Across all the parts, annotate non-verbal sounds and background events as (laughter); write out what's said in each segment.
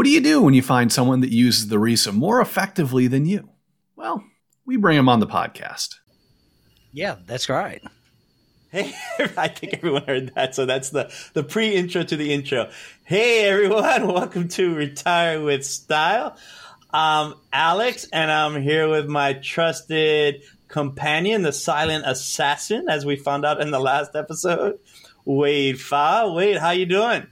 What do you do when you find someone that uses the RISA more effectively than you? Well, we bring them on the podcast. Yeah, that's right. Hey, (laughs) I think everyone heard that. So that's the, the pre intro to the intro. Hey, everyone. (laughs) Welcome to Retire with Style. I'm Alex, and I'm here with my trusted companion, the silent assassin, as we found out in the last episode, Wade Pfau. Wade, how you doing?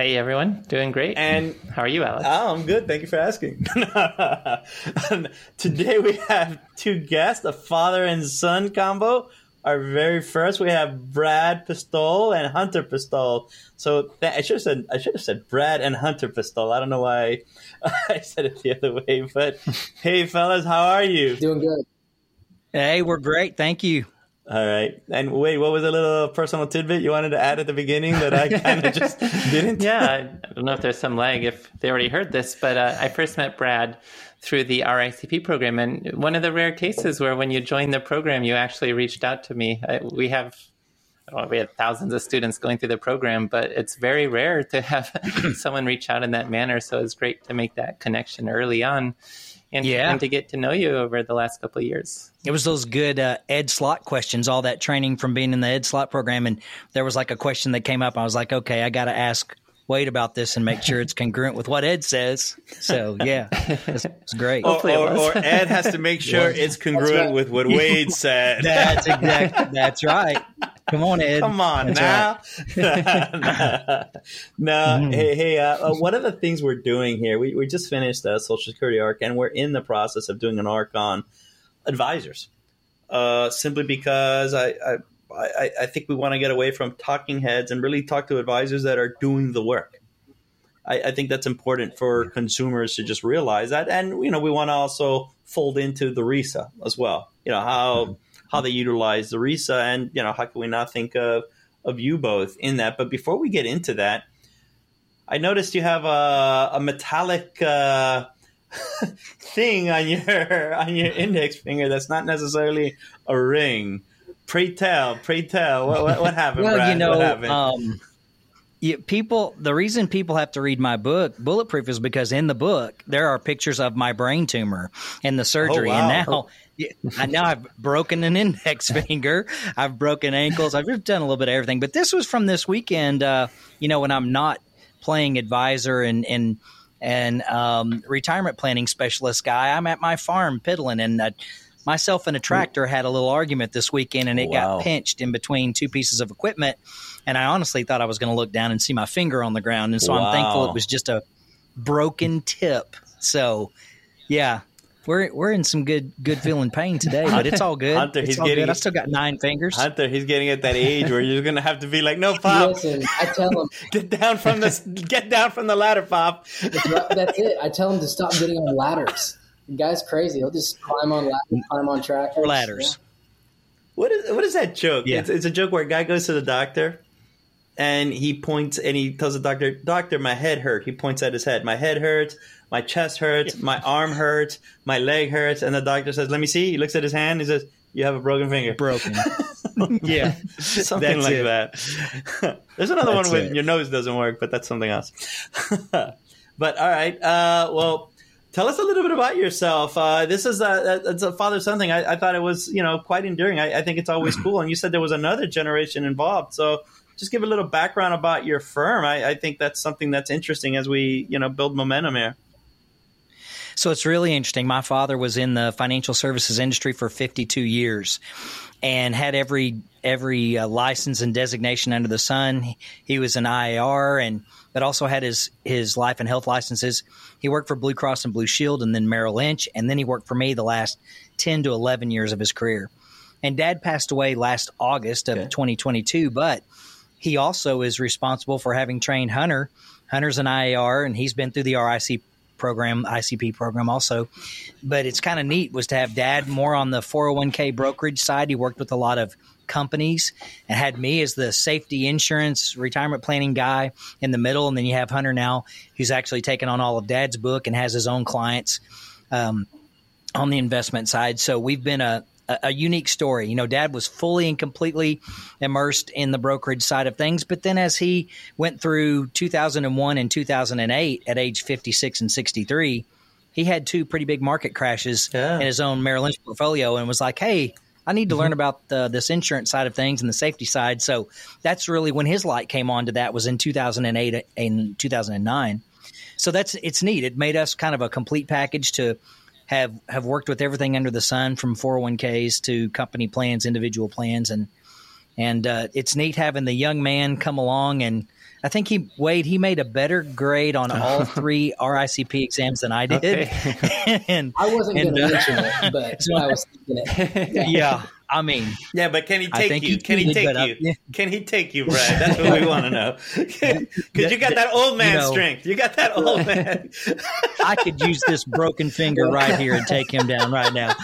Hey everyone, doing great. And how are you, Alex? Oh, I'm good. Thank you for asking. (laughs) Today we have two guests, a father and son combo. Our very first, we have Brad Pistole and Hunter Pistole. So th- I should have said I should have said Brad and Hunter Pistole. I don't know why (laughs) I said it the other way, but (laughs) hey, fellas, how are you? Doing good. Hey, we're great. Thank you. All right. And wait, what was a little personal tidbit you wanted to add at the beginning that I (laughs) kind of just didn't? yeah, I don't know if there's some lag if they already heard this, but uh, I first met Brad through the RICP program, and one of the rare cases where when you joined the program, you actually reached out to me. I, we have. Know, we have thousands of students going through the program, but it's very rare to have (laughs) someone reach out in that manner. So it's great to make that connection early on and, yeah. and to get to know you over the last couple of years. It was those good uh, Ed Slott questions, all that training from being in the Ed Slott program. And there was like a question that came up. I was like, okay, I got to ask Wade about this and make sure it's congruent with what Ed says. So yeah, it's, it's great. Or, or, or, Ed has to make sure it's congruent right. with what Wade (laughs) said. That's exactly. That's right. Come on, Ed. Come on that's now. Right. (laughs) no, mm. hey, hey. Uh, uh, one of the things we're doing here, we, we just finished a Social Security arc, and we're in the process of doing an arc on advisors. Uh, simply because I, I I, I think we want to get away from talking heads and really talk to advisors that are doing the work. I, I think that's important for consumers to just realize that, and you know, we want to also fold into the RISA as well. You know how how they utilize the RISA, and you know how can we not think of of you both in that? But before we get into that, I noticed you have a, a metallic. Uh, (laughs) thing on your on your index finger that's not necessarily a ring. Pray tell, pray tell. What, what, what happened, well, Brad? you know, um, yeah, people. The reason people have to read my book, Bulletproof, is because in the book there are pictures of my brain tumor and the surgery, oh, wow. and now. (laughs) I now I've broken an index (laughs) finger. I've broken ankles. I've done a little bit of everything. But this was from this weekend. Uh, you know, when I'm not playing advisor and and and um, retirement planning specialist guy, I'm at my farm piddling, and uh, myself and a tractor had a little argument this weekend and it wow. got pinched in between two pieces of equipment. And I honestly thought I was going to look down and see my finger on the ground. And so wow. I'm thankful it was just a broken tip. So, yeah, we're we're in some good good feeling pain today, but it's all good. Hunter, it's he's getting. Good. I still got nine fingers. Hunter, he's getting at that age where you're gonna have to be like, no, pop. Listen, I tell him get down from this, get down from the ladder, pop. That's it. I tell him to stop getting on ladders. The guy's crazy. He'll just climb on ladders, climb on tractors. Or ladders. Yeah. What is what is that joke? Yeah. It's, it's a joke where a guy goes to the doctor and he points and he tells the doctor, "Doctor, my head hurt." He points at his head. My head hurts. My chest hurts. My arm hurts. My leg hurts. And the doctor says, "Let me see." He looks at his hand. He says, "You have a broken finger." Broken. (laughs) yeah, something that's like it. that. (laughs) There's another that's one with your nose doesn't work, but that's something else. (laughs) but all right. Uh, well, Tell us a little bit about yourself. Uh, this is a, it's a father son thing. I, I, thought it was you know quite enduring. I, I, think it's always (clears throat) cool. And you said there was another generation involved. So just give a little background about your firm. I, I think that's something that's interesting as we you know build momentum here. So it's really interesting. My father was in the financial services industry for 52 years and had every every uh, license and designation under the sun. He, he was an IAR and but also had his his life and health licenses. He worked for Blue Cross and Blue Shield and then Merrill Lynch and then he worked for me the last 10 to 11 years of his career. And dad passed away last August of okay. 2022, but he also is responsible for having trained Hunter. Hunter's an IAR and he's been through the RIC program, ICP program also. But it's kind of neat was to have dad more on the 401k brokerage side. He worked with a lot of companies and had me as the safety insurance retirement planning guy in the middle. And then you have Hunter now, who's actually taken on all of dad's book and has his own clients um, on the investment side. So we've been a, a, unique story. You know, dad was fully and completely immersed in the brokerage side of things. But then as he went through 2001 and 2008 at age 56 and 63, he had two pretty big market crashes yeah. in his own Merrill Lynch portfolio and was like, hey, I need to mm-hmm. learn about the, this insurance side of things and the safety side. So that's really when his light came on to that was in 2008 and 2009. So that's it's neat. It made us kind of a complete package to have have worked with everything under the sun from 401ks to company plans, individual plans, and and uh, it's neat having the young man come along and I think he Wade he made a better grade on all (laughs) three RICP exams than I did. Okay. (laughs) and I wasn't going to uh, mention it, but (laughs) so I was thinking it. yeah. I mean, yeah, but can he take you? He can he take you? yeah. Can he take you, Brad? That's what we want to know. (laughs) Because you got that old man you know, strength. You got that old man. (laughs) (laughs) I could use this broken finger right here and take him down right now.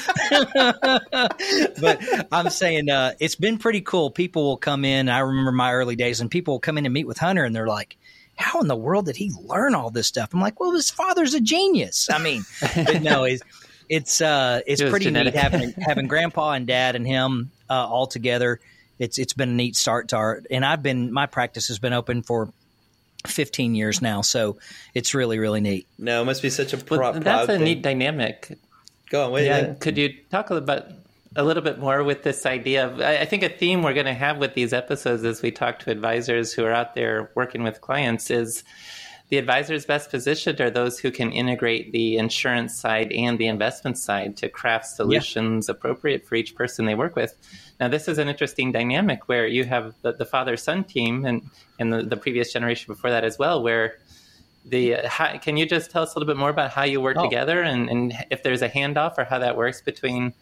but I'm saying uh, it's been pretty cool. People will come in. I remember my early days, and people will come in and meet with Hunter, and they're like, how in the world did he learn all this stuff? I'm like, well, his father's a genius. I mean, but no, he's it's uh, it's it pretty genetic. neat having (laughs) having grandpa and dad and him uh, all together. It's it's been a neat start to our and I've been my practice has been open for 15 years now, so it's really really neat. No, it must be such a pro- well, that's a thing. neat dynamic. Go on, wait. Yeah, could you talk about a little bit more with this idea of I, I think a theme we're going to have with these episodes as we talk to advisors who are out there working with clients is the advisors best positioned are those who can integrate the insurance side and the investment side to craft solutions yeah. appropriate for each person they work with. Now, this is an interesting dynamic where you have the, the father son team and, and the, the previous generation before that as well, where the uh, how, can you just tell us a little bit more about how you work oh. together and, and if there's a handoff or how that works between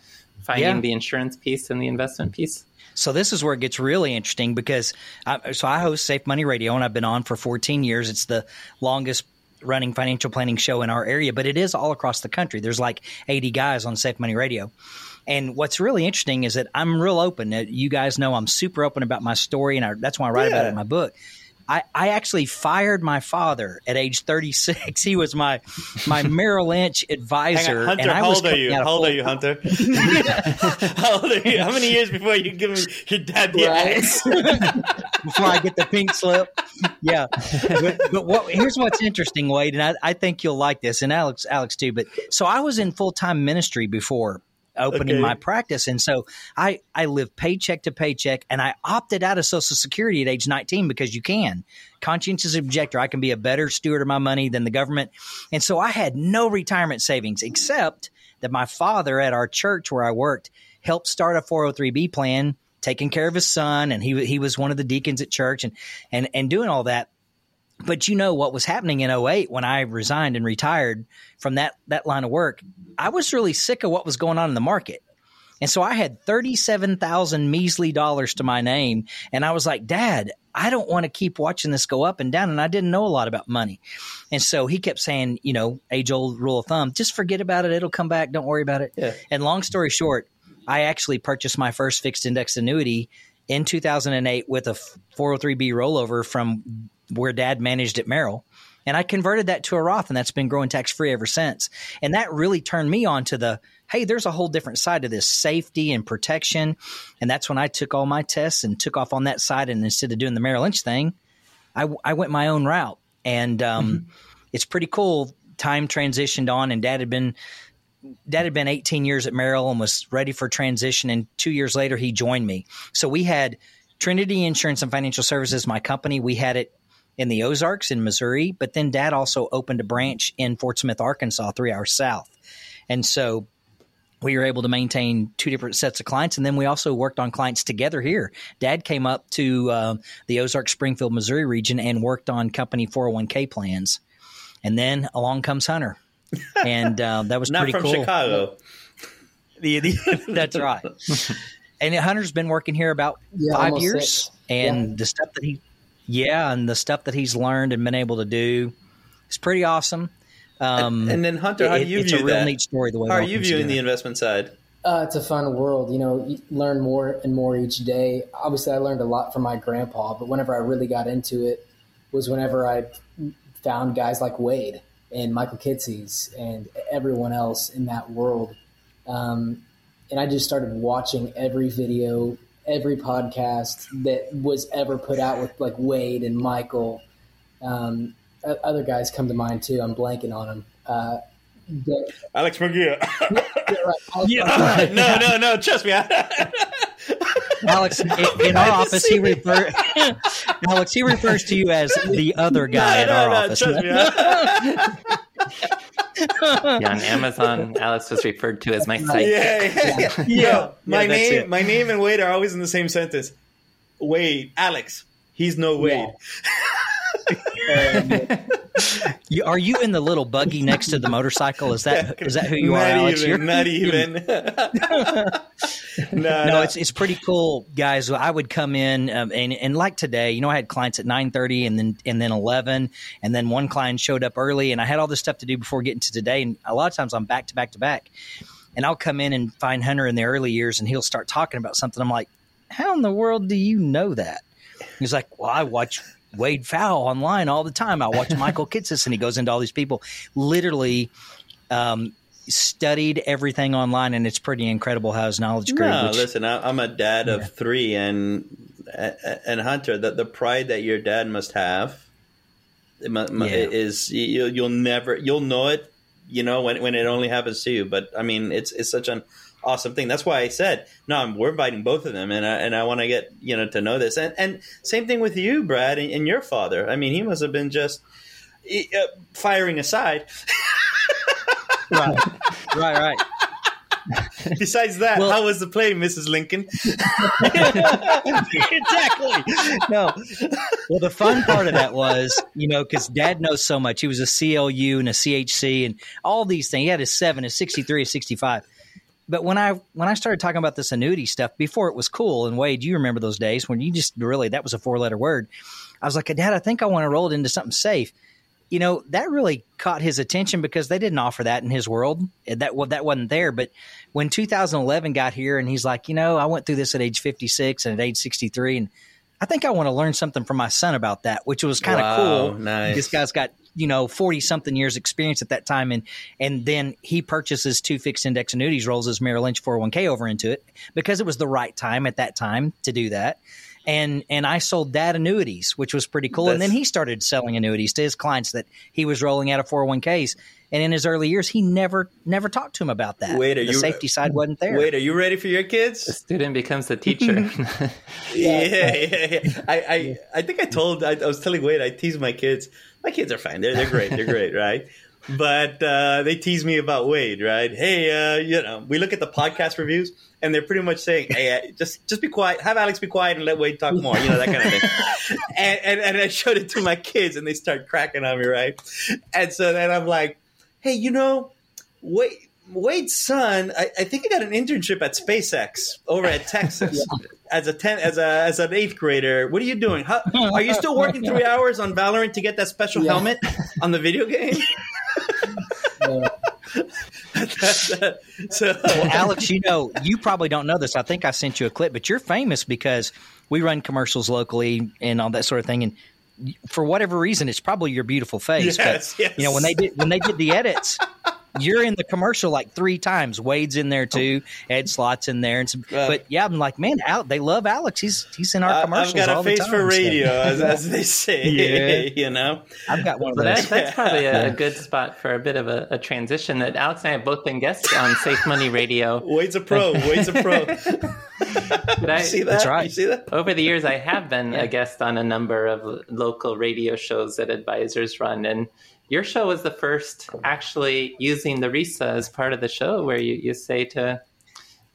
finding yeah. the insurance piece and the investment piece? So this is where it gets really interesting because I, so I host Safe Money Radio and I've been on for 14 years. It's the longest running financial planning show in our area, but it is all across the country. There's like 80 guys on Safe Money Radio. And what's really interesting is that I'm real open. Uh, you guys know I'm super open about my story, and I, that's why I write yeah. about it in my book. I, I actually fired my father at age 36. He was my my (laughs) Merrill Lynch advisor. Hunter, and I how old are you? How old are you, Hunter? (laughs) how old are you? How many years before you give me your dad the right. (laughs) before I get the pink slip? Yeah. But, but what, here's what's interesting, Wade, and I, I think you'll like this, and Alex, Alex too. But so I was in full time ministry before opening okay. my practice. And so I, I live paycheck to paycheck and I opted out of Social Security at age 19 because you can. Conscientious objector, I can be a better steward of my money than the government. And so I had no retirement savings except that my father at our church where I worked helped start a 403B plan taking care of his son and he he was one of the deacons at church and and and doing all that but you know what was happening in 08 when I resigned and retired from that that line of work, I was really sick of what was going on in the market. And so I had 37,000 measly dollars to my name and I was like, "Dad, I don't want to keep watching this go up and down and I didn't know a lot about money." And so he kept saying, you know, age old rule of thumb, just forget about it, it'll come back, don't worry about it. Yeah. And long story short, I actually purchased my first fixed index annuity in 2008 with a 403b rollover from where dad managed at Merrill. And I converted that to a Roth, and that's been growing tax free ever since. And that really turned me on to the hey, there's a whole different side to this safety and protection. And that's when I took all my tests and took off on that side. And instead of doing the Merrill Lynch thing, I, I went my own route. And um, mm-hmm. it's pretty cool. Time transitioned on, and dad had been. Dad had been 18 years at Merrill and was ready for transition. And two years later, he joined me. So we had Trinity Insurance and Financial Services, my company, we had it in the Ozarks in Missouri, but then dad also opened a branch in Fort Smith, Arkansas, three hours south. And so we were able to maintain two different sets of clients. And then we also worked on clients together here. Dad came up to uh, the Ozark Springfield, Missouri region and worked on company 401k plans. And then along comes Hunter. (laughs) And uh, that was Not pretty from cool. Chicago. The- the- (laughs) that's right. (laughs) And Hunter's been working here about Yeah, five years. six. And Yeah. the stuff that he, yeah, and the stuff that he's learned and been able to do is pretty awesome. Um, And then Hunter, how do it- you it's view a real that? neat story. The way How are you viewing the investment side? Uh, it's a fun world. You know, you learn more and more each day. Obviously, I learned a lot from my grandpa, but whenever I really got into it was whenever I found guys like Wade and Michael Kitces and everyone else in that world. Um, and I just started watching every video, every podcast that was ever put out with like Wade and Michael. Um, other guys come to mind too. I'm blanking on them. Uh, but- Alex McGee. (laughs) yeah, (laughs) no, no, no. Trust me. (laughs) Alex, in, in our office, he refer, Alex, he refers to you as the other guy in our office. Trust (laughs) me. Yeah, on Amazon, Alex was referred to as my yeah, sidekick. yeah, yeah. (laughs) Yeah. Yo, my Yeah, name, it. my name, and Wade are always in the same sentence. Wade, Alex. He's no Wade. You, are you in the little buggy next to the motorcycle? Is that (laughs) is that who you not are, Alex? Even, You're- not (laughs) even. (laughs) no, no, it's it's pretty cool, guys. I would come in um, and and like today, you know, I had clients at nine thirty and then and then eleven, and then one client showed up early, and I had all this stuff to do before getting to today. And a lot of times I'm back to back to back, and I'll come in and find Hunter in the early years, and he'll start talking about something. I'm like, how in the world do you know that? He's like, well, I watch. Wade Pfau online all the time. I watch Michael Kitces, and he goes into all these people. Literally, um, studied everything online, and it's pretty incredible how his knowledge grew. No, which- listen, I, I'm a dad of three, and and Hunter, the the pride that your dad must have it mu- mu- Yeah. is you, you'll never you'll know it, you know, when when it only happens to you. But I mean, it's it's such an awesome thing. That's why I said no. I'm, we're inviting both of them, and I, and I want to get you know to know this. And and same thing with you, Brad, and, and your father. I mean, he must have been just uh, firing aside. (laughs) right, right, right. (laughs) Besides that, Well- how was the play, Mrs. Lincoln? (laughs) exactly. No. Well, the fun part of that was, you know, because Dad knows so much. He was a CLU and a CHC and all these things. He had his seven, his sixty-three, his sixty-five. But when I when I started talking about this annuity stuff before it was cool, and Wade, you remember those days when you just really that was a four-letter word. I was like, Dad, I think I want to roll it into something safe. You know, that really caught his attention because they didn't offer that in his world. That well, that wasn't there. But when 2011 got here, and he's like, you know, I went through this at age 56 and at age 63, and I think I want to learn something from my son about that, which was kind of Wow, cool. nice. This guy's got you know 40 something years experience at that time, and and then he purchases two fixed index annuities, rolls his Merrill Lynch 401k over into it because it was the right time at that time to do that. And and I sold dad annuities, which was pretty cool. and then he started selling annuities to his clients that he was rolling out of 401ks. And in his early years, he never never talked to him about that. Wait, are the you- safety side wasn't there. Wait, are you ready for your kids? The student becomes the teacher. (laughs) Yeah, yeah, yeah. I, I, I think I told, I, I was telling Wade, I tease my kids. My kids are fine. They're, they're great. They're great, right? But uh, they tease me about Wade, right? Hey, uh, you know, we look at the podcast reviews, and they're pretty much saying, "Hey, uh, just just be quiet. Have Alex be quiet and let Wade talk more." You know that kind of thing. (laughs) and, and and I showed it to my kids, and they start cracking on me, right? And so then I'm like, "Hey, you know, Wade." Wade's son, I, I think he got an internship at SpaceX over at Texas (laughs) as a ten as a as an eighth grader. What are you doing? How, are you still working (laughs) three hours on Valorant to get that special Yeah. helmet on the video game? (laughs) So Well, Alex, you know, you probably don't know this. I think I sent you a clip, but you're famous because we run commercials locally and all that sort of thing. And for whatever reason, it's probably your beautiful face. Yes, but yes. you know, when they did when they did the edits, you're in the commercial like three times. Wade's in there too. Ed Slott's in there, and some, uh, but yeah, I'm like, man, Al, they love Alex. He's he's in our commercials. I've got a face time, for radio, so. as, as, they (laughs) say. yeah. you know, I've got one of those. That, that's probably a, good spot for a bit of a, a, transition. That Alex and I have both been guests on Safe Money Radio. Wade's a pro. Wade's a pro. (laughs) I, see that? That's right. You see that? Over the years, I have been yeah. a guest on a number of local radio shows that advisors run, and your show was the first actually using the RISA as part of the show, where you, you say to,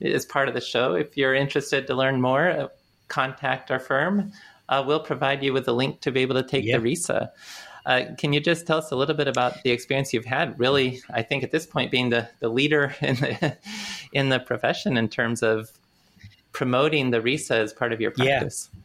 as part of the show, if you're interested to learn more, uh, contact our firm. Uh, we'll provide you with a link to be able to take the RISA. Uh, can you just tell us a little bit about the experience you've had? Really, I think at this point, being the, the leader (laughs) in the in the profession in terms of promoting the RISA as part of your practice. Yeah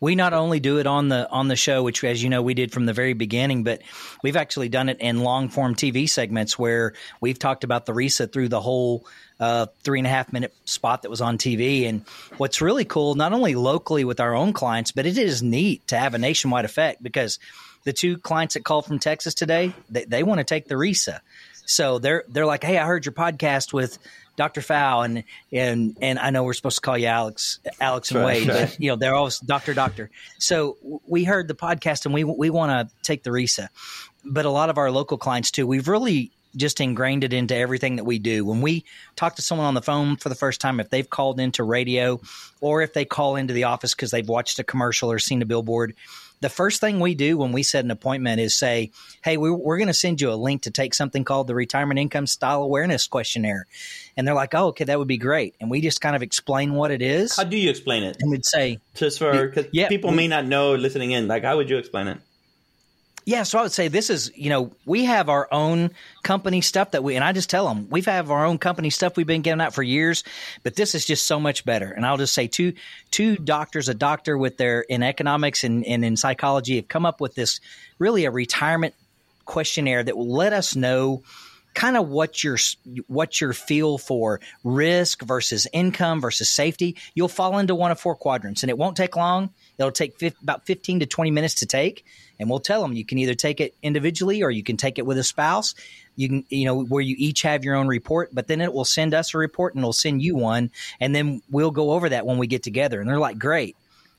we not only do it on the on the show, which as you know we did from the very beginning, but we've actually done it in long form TV segments where we've talked about the RISA through the whole uh, three and a half minute spot that was on TV. And what's really cool, not only locally with our own clients, but it is neat to have a nationwide effect because the two clients that called from Texas today, they, they want to take the RISA. So they're they're like, hey, I heard your podcast with Dr. Pfau, and and and I know we're supposed to call you Alex, Alex and Wade, but (laughs) you know they're always Doctor Doctor. So we heard the podcast, and we we want to take the RISA, but a lot of our local clients too. We've really just ingrained it into everything that we do. When we talk to someone on the phone for the first time, if they've called into radio, or if they call into the office because they've watched a commercial or seen a billboard the first thing we do when we set an appointment is say, Hey, we, we're going to send you a link to take something called the Retirement Income Style Awareness Questionnaire. And they're like, Oh, okay, that would be great. And we just kind of explain what it is. How do you explain it? And we'd say, Just for, because yeah, people we, may not know listening in, like, how would you explain it? Yeah, so I would say this is, you know, we have our own company stuff that we, and I just tell them we've have our own company stuff we've been giving out for years, but this is just so much better. And I'll just say two two doctors, a doctor with their in economics and, and in psychology, have come up with this really a retirement questionnaire that will let us know kind of what your what your feel for risk versus income versus safety. You'll fall into one of four quadrants, and it won't take long. It'll take about fifteen to twenty minutes to take and we'll tell them you can either take it individually or you can take it with a spouse. You can, you know, where you each have your own report, but then it will send us a report and it'll send you one, and then we'll go over that when we get together. And they're like, great.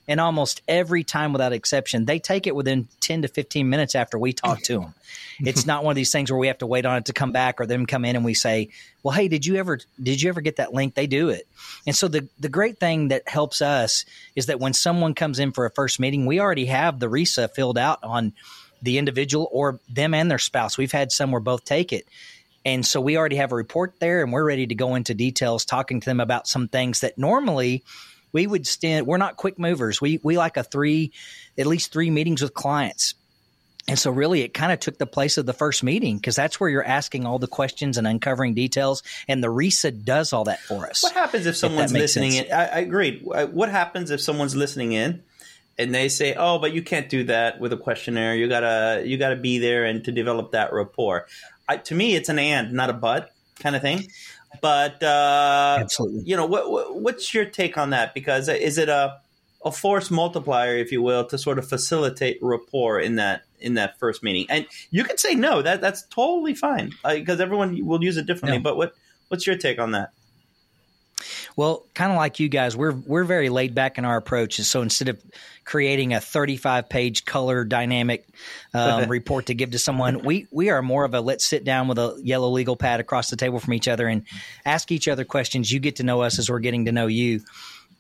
And almost every time, without exception, they take it within 10 to 15 minutes after we talk to them. it's not one of these things where we have to wait on it to come back or them come in and we say, well, hey, did you ever, did you ever get that link? They do it. And so the, the great thing that helps us is that when someone comes in for a first meeting, we already have the RISA filled out on the individual or them and their spouse. We've had some where both take it. And so we already have a report there and we're ready to go into details, talking to them about some things that normally we would stand we're not quick movers. We we like a three at least three meetings with clients. And so really it kind of took the place of the first meeting because that's where you're asking all the questions and uncovering details and the RISA does all that for us what happens if someone's if listening in? I, I agree. Uh, what happens if someone's listening in and they say oh but you can't do that with a questionnaire. You gotta you gotta be there and to develop that rapport. I, to me it's an and not a but kind of thing but uh, absolutely, you know, what, what, what's your take on that? Because is it a a force multiplier, if you will, to sort of facilitate rapport in that in that first meeting? And you can say no, that that's totally fine because uh, everyone will use it differently. Yeah. But what what's your take on that? Well, kind of like you guys, we're we're very laid back in our approach. and So instead of creating a 35 page color dynamic um, (laughs) report to give to someone, we we are more of a let's sit down with a yellow legal pad across the table from each other and ask each other questions. You get to know us as we're getting to know you.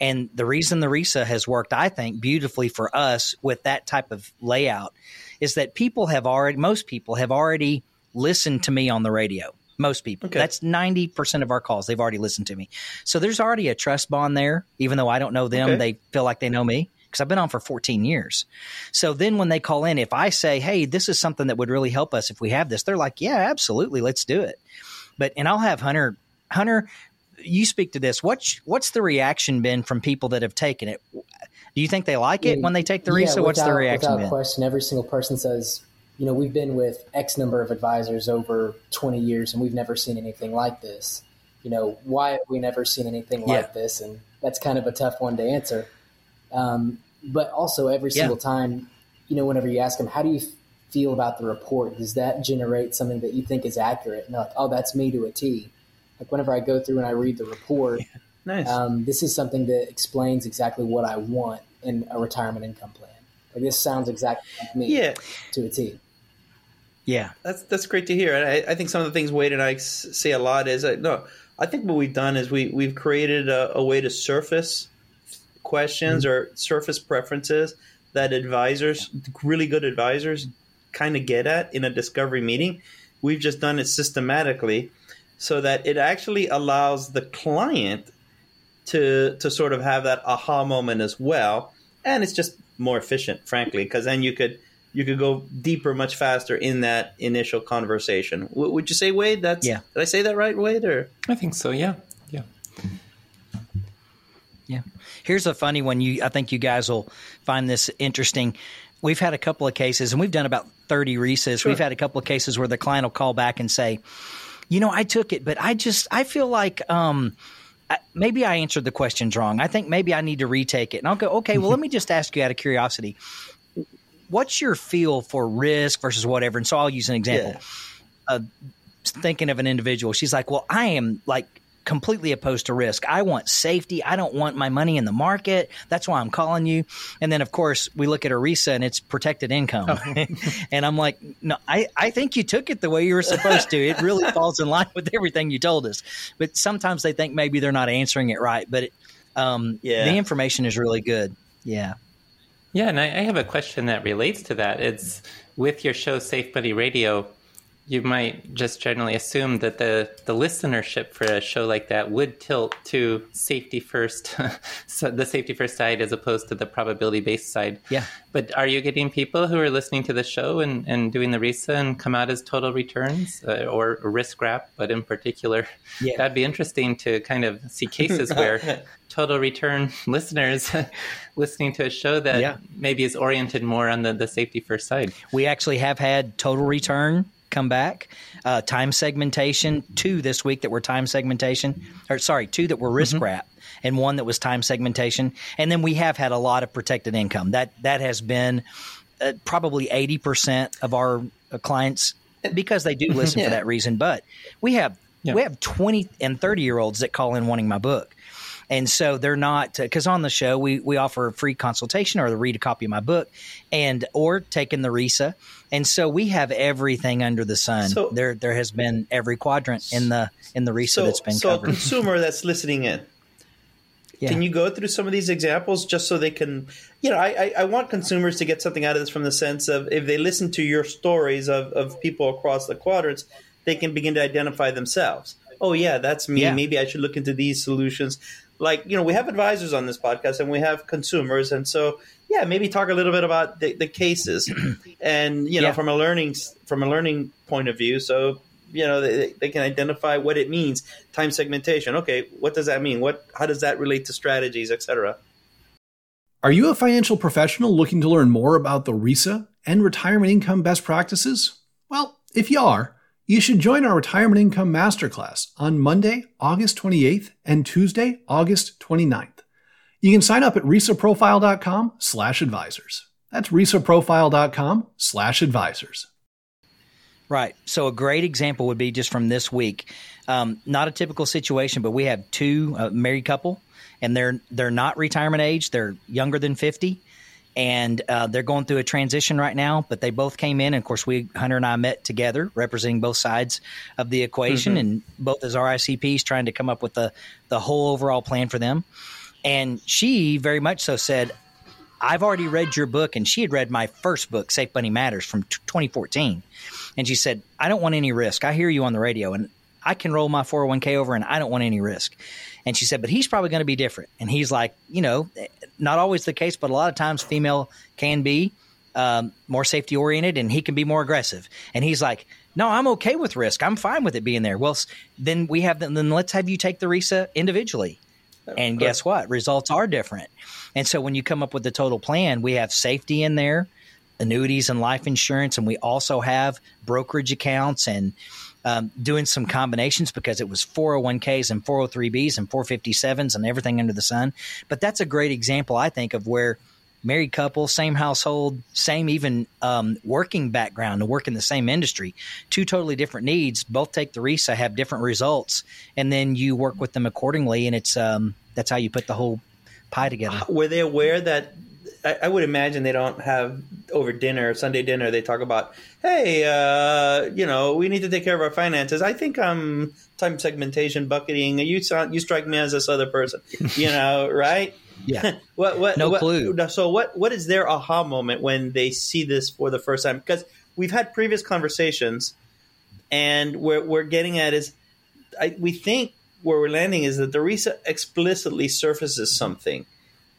And the reason the RISA has worked, I think, beautifully for us with that type of layout is that people have already, most people have already listened to me on the radio. Most people. Okay. That's 90% of our calls. They've already listened to me. So there's already a trust bond there. Even though I don't know them, okay. they feel like they know me because I've been on for 14 years. So then when they call in, if I say, hey, this is something that would really help us if we have this, they're like, yeah, absolutely. Let's do it. But, and I'll have Hunter, Hunter, you speak to this. What's, what's the reaction been from people that have taken it? Do you think they like it mm. when they take the RISA? Yeah, what's the reaction without been? question, every single person says, you know, we've been with X number of advisors over 20 years and we've never seen anything like this. You know, why have we never seen anything yeah. like this? And that's kind of a tough one to answer. Um, but also, every single yeah. time, you know, whenever you ask them, how do you feel about the report? Does that generate something that you think is accurate? And like, oh, that's me to a T. Like whenever I go through and I read the report, yeah. nice. um, this is something that explains exactly what I want in a retirement income plan. Like this sounds exactly like me yeah. to a T. Yeah, that's that's great to hear. I, I think some of the things Wade and I say a lot is uh, no. I think what we've done is we we've created a, a way to surface questions mm-hmm. or surface preferences that advisors, really good advisors, kind of get at in a discovery meeting. We've just done it systematically so that it actually allows the client to to sort of have that aha moment as well, and it's just more efficient, frankly, because then you could you could go deeper much faster in that initial conversation. W- would you say, Wade? That's yeah. Did I say that right, Wade? Or I think so. Yeah, yeah, yeah. Here's a funny one. You, I think you guys will find this interesting. We've had a couple of cases, and we've done about 30 RISAs. Sure. We've had a couple of cases where the client will call back and say, "You know, I took it, but I just I feel like." um maybe I answered the questions wrong. I think maybe I need to retake it. And I'll go, okay, well, let me just ask you out of curiosity what's your feel for risk versus whatever? And so I'll use an example. Yeah. Uh, thinking of an individual, she's like, "Well, I am like completely opposed to risk. I want safety. I don't want my money in the market. That's why I'm calling you." And then, of course, we look at ERISA and it's protected income, oh. (laughs) and I'm like, "No, I I think you took it the way you were supposed to. It really (laughs) falls in line with everything you told us." But sometimes they think maybe they're not answering it right, but it, um, yeah, the information is really good. Yeah. Yeah, and I, I have a question that relates to that. It's with your show Safe Money Radio, you might just generally assume that the, the listenership for a show like that would tilt to safety first, (laughs) so the safety first side as opposed to the probability based side. Yeah. But are you getting people who are listening to the show and, and doing the RISA and come out as total returns uh, or risk wrap? But in particular, yeah. that'd be interesting to kind of see cases where (laughs) total return listeners (laughs) listening to a show that yeah. maybe is oriented more on the, the safety first side. We actually have had total return come back. Uh, time segmentation, two this week that were time segmentation, or sorry, two that were risk mm-hmm. wrap, and one that was time segmentation. And then we have had a lot of protected income. That that has been uh, probably eighty percent of our uh, clients because they do listen yeah. for that reason. But we have yeah. we have twenty and thirty year olds that call in wanting my book. And so they're not uh, because on the show we we offer a free consultation or the read a copy of my book, and or taking the RISA, and so we have everything under the sun. So, there there has been every quadrant in the in the RISA so, that's been so covered. So consumer that's listening in. Yeah. Can you go through some of these examples just so they can, you know, I, I, I, want consumers to get something out of this from the sense of if they listen to your stories of, of people across the quadrants, they can begin to identify themselves. Oh, yeah, that's me. Yeah. Maybe I should look into these solutions like you know we have advisors on this podcast and we have consumers. And so yeah maybe talk a little bit about the, the cases. (clears throat) And you know yeah. from a learning from a learning point of view. So you know they, they can identify what it means time segmentation. Okay what does that mean? What how does that relate to strategies etc are you a financial professional looking to learn more about the risa and retirement income best practices? Well if you are you should join our Retirement Income Masterclass on Monday, August 28th and Tuesday, August 29th. You can sign up at risaprofile.com slash advisors. That's risaprofile.com slash advisors. Right. So a great example would be just from this week. Um, not a typical situation, but we have two uh, married couple, and they're they're not retirement age. They're younger than fifty, and uh, they're going through a transition right now. But they both came in, and of course, we Hunter and I met together, representing both sides of the equation, mm-hmm. and both as RICPs, trying to come up with the the whole overall plan for them. And she very much so said, "I've already read your book," and she had read my first book, Safe Money Matters, from t- 2014. And she said, "I don't want any risk. I hear you on the radio, and I can roll my 401k over, and I don't want any risk." And she said, but he's probably going to be different. And he's like, you know, not always the case, but a lot of times female can be um, more safety oriented and he can be more aggressive. And he's like, no, I'm okay with risk. I'm fine with it being there. Well, then we have, the, then let's have you take the RISA individually. And guess what? Results are different. And so when you come up with the total plan, we have safety in there, annuities and life insurance, and we also have brokerage accounts and um, doing some combinations because it was 401ks and 403bs and 457s and everything under the sun. But that's a great example, I think, of where married couple, same household, same even um, working background to work in the same industry. Two totally different needs. Both take the RISA, have different results, and then you work with them accordingly. And it's um, that's how you put the whole pie together. Were they aware that? I, I would imagine they don't have over dinner, Sunday dinner. They talk about, hey, uh, you know, we need to take care of our finances. I think I'm time segmentation, bucketing. You sound, you strike me as this other person. You (laughs) know, right? Yeah. (laughs) what? What? No what, clue. So what? What is their aha moment when they see this for the first time? Because we've had previous conversations, and where we're getting at is, I, we think where we're landing is that the RISA explicitly surfaces something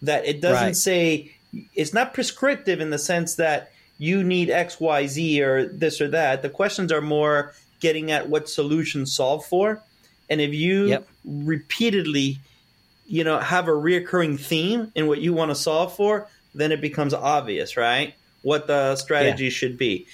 that it doesn't Right. say. It's not prescriptive in the sense that you need X, Y, Z, or this or that. The questions are more getting at what solutions solve for, and if you Yep. repeatedly you know have a reoccurring theme in what you want to solve for then it becomes obvious right? What the strategy should be.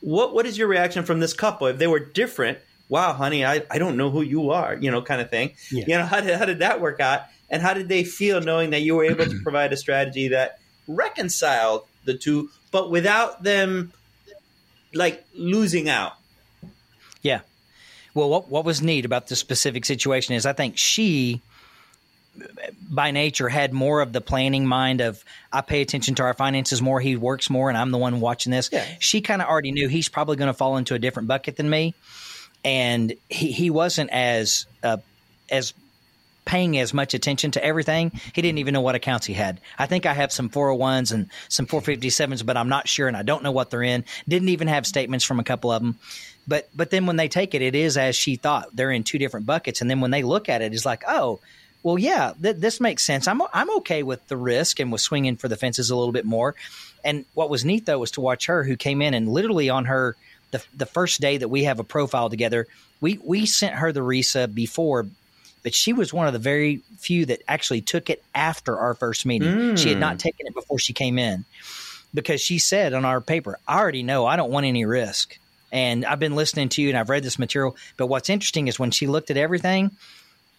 What what is your reaction from this couple? If they were different wow honey i, I don't know who you are you know kind of thing. Yeah. you know how did, how did that work out? And how did they feel knowing that you were able to (clears throat) provide a strategy that reconciled the two but without them like losing out Yeah. Well, what what was neat about this specific situation is I think she by nature had more of the planning mind of I pay attention to our finances more, he works more and I'm the one watching this. Yeah. She kind of already knew he's probably going to fall into a different bucket than me and he he wasn't as uh, as paying as much attention to everything. He didn't even know what accounts he had. I think I have some 401s and some 457s, but I'm not sure and I don't know what they're in. Didn't even have statements from a couple of them. But but then when they take it, it is as she thought. They're in two different buckets, and then when they look at it, it's like, oh, well, yeah, th- this makes sense. I'm I'm okay with the risk and with swinging for the fences a little bit more. And what was neat though was to watch her, who came in and literally on her the the first day that we have a profile together, we we sent her the RISA before. But she was one of the very few that actually took it after our first meeting. She had mm. not taken it before she came in because she said on our paper, I already know I don't want any risk. And I've been listening to you and I've read this material. But what's interesting is when she looked at everything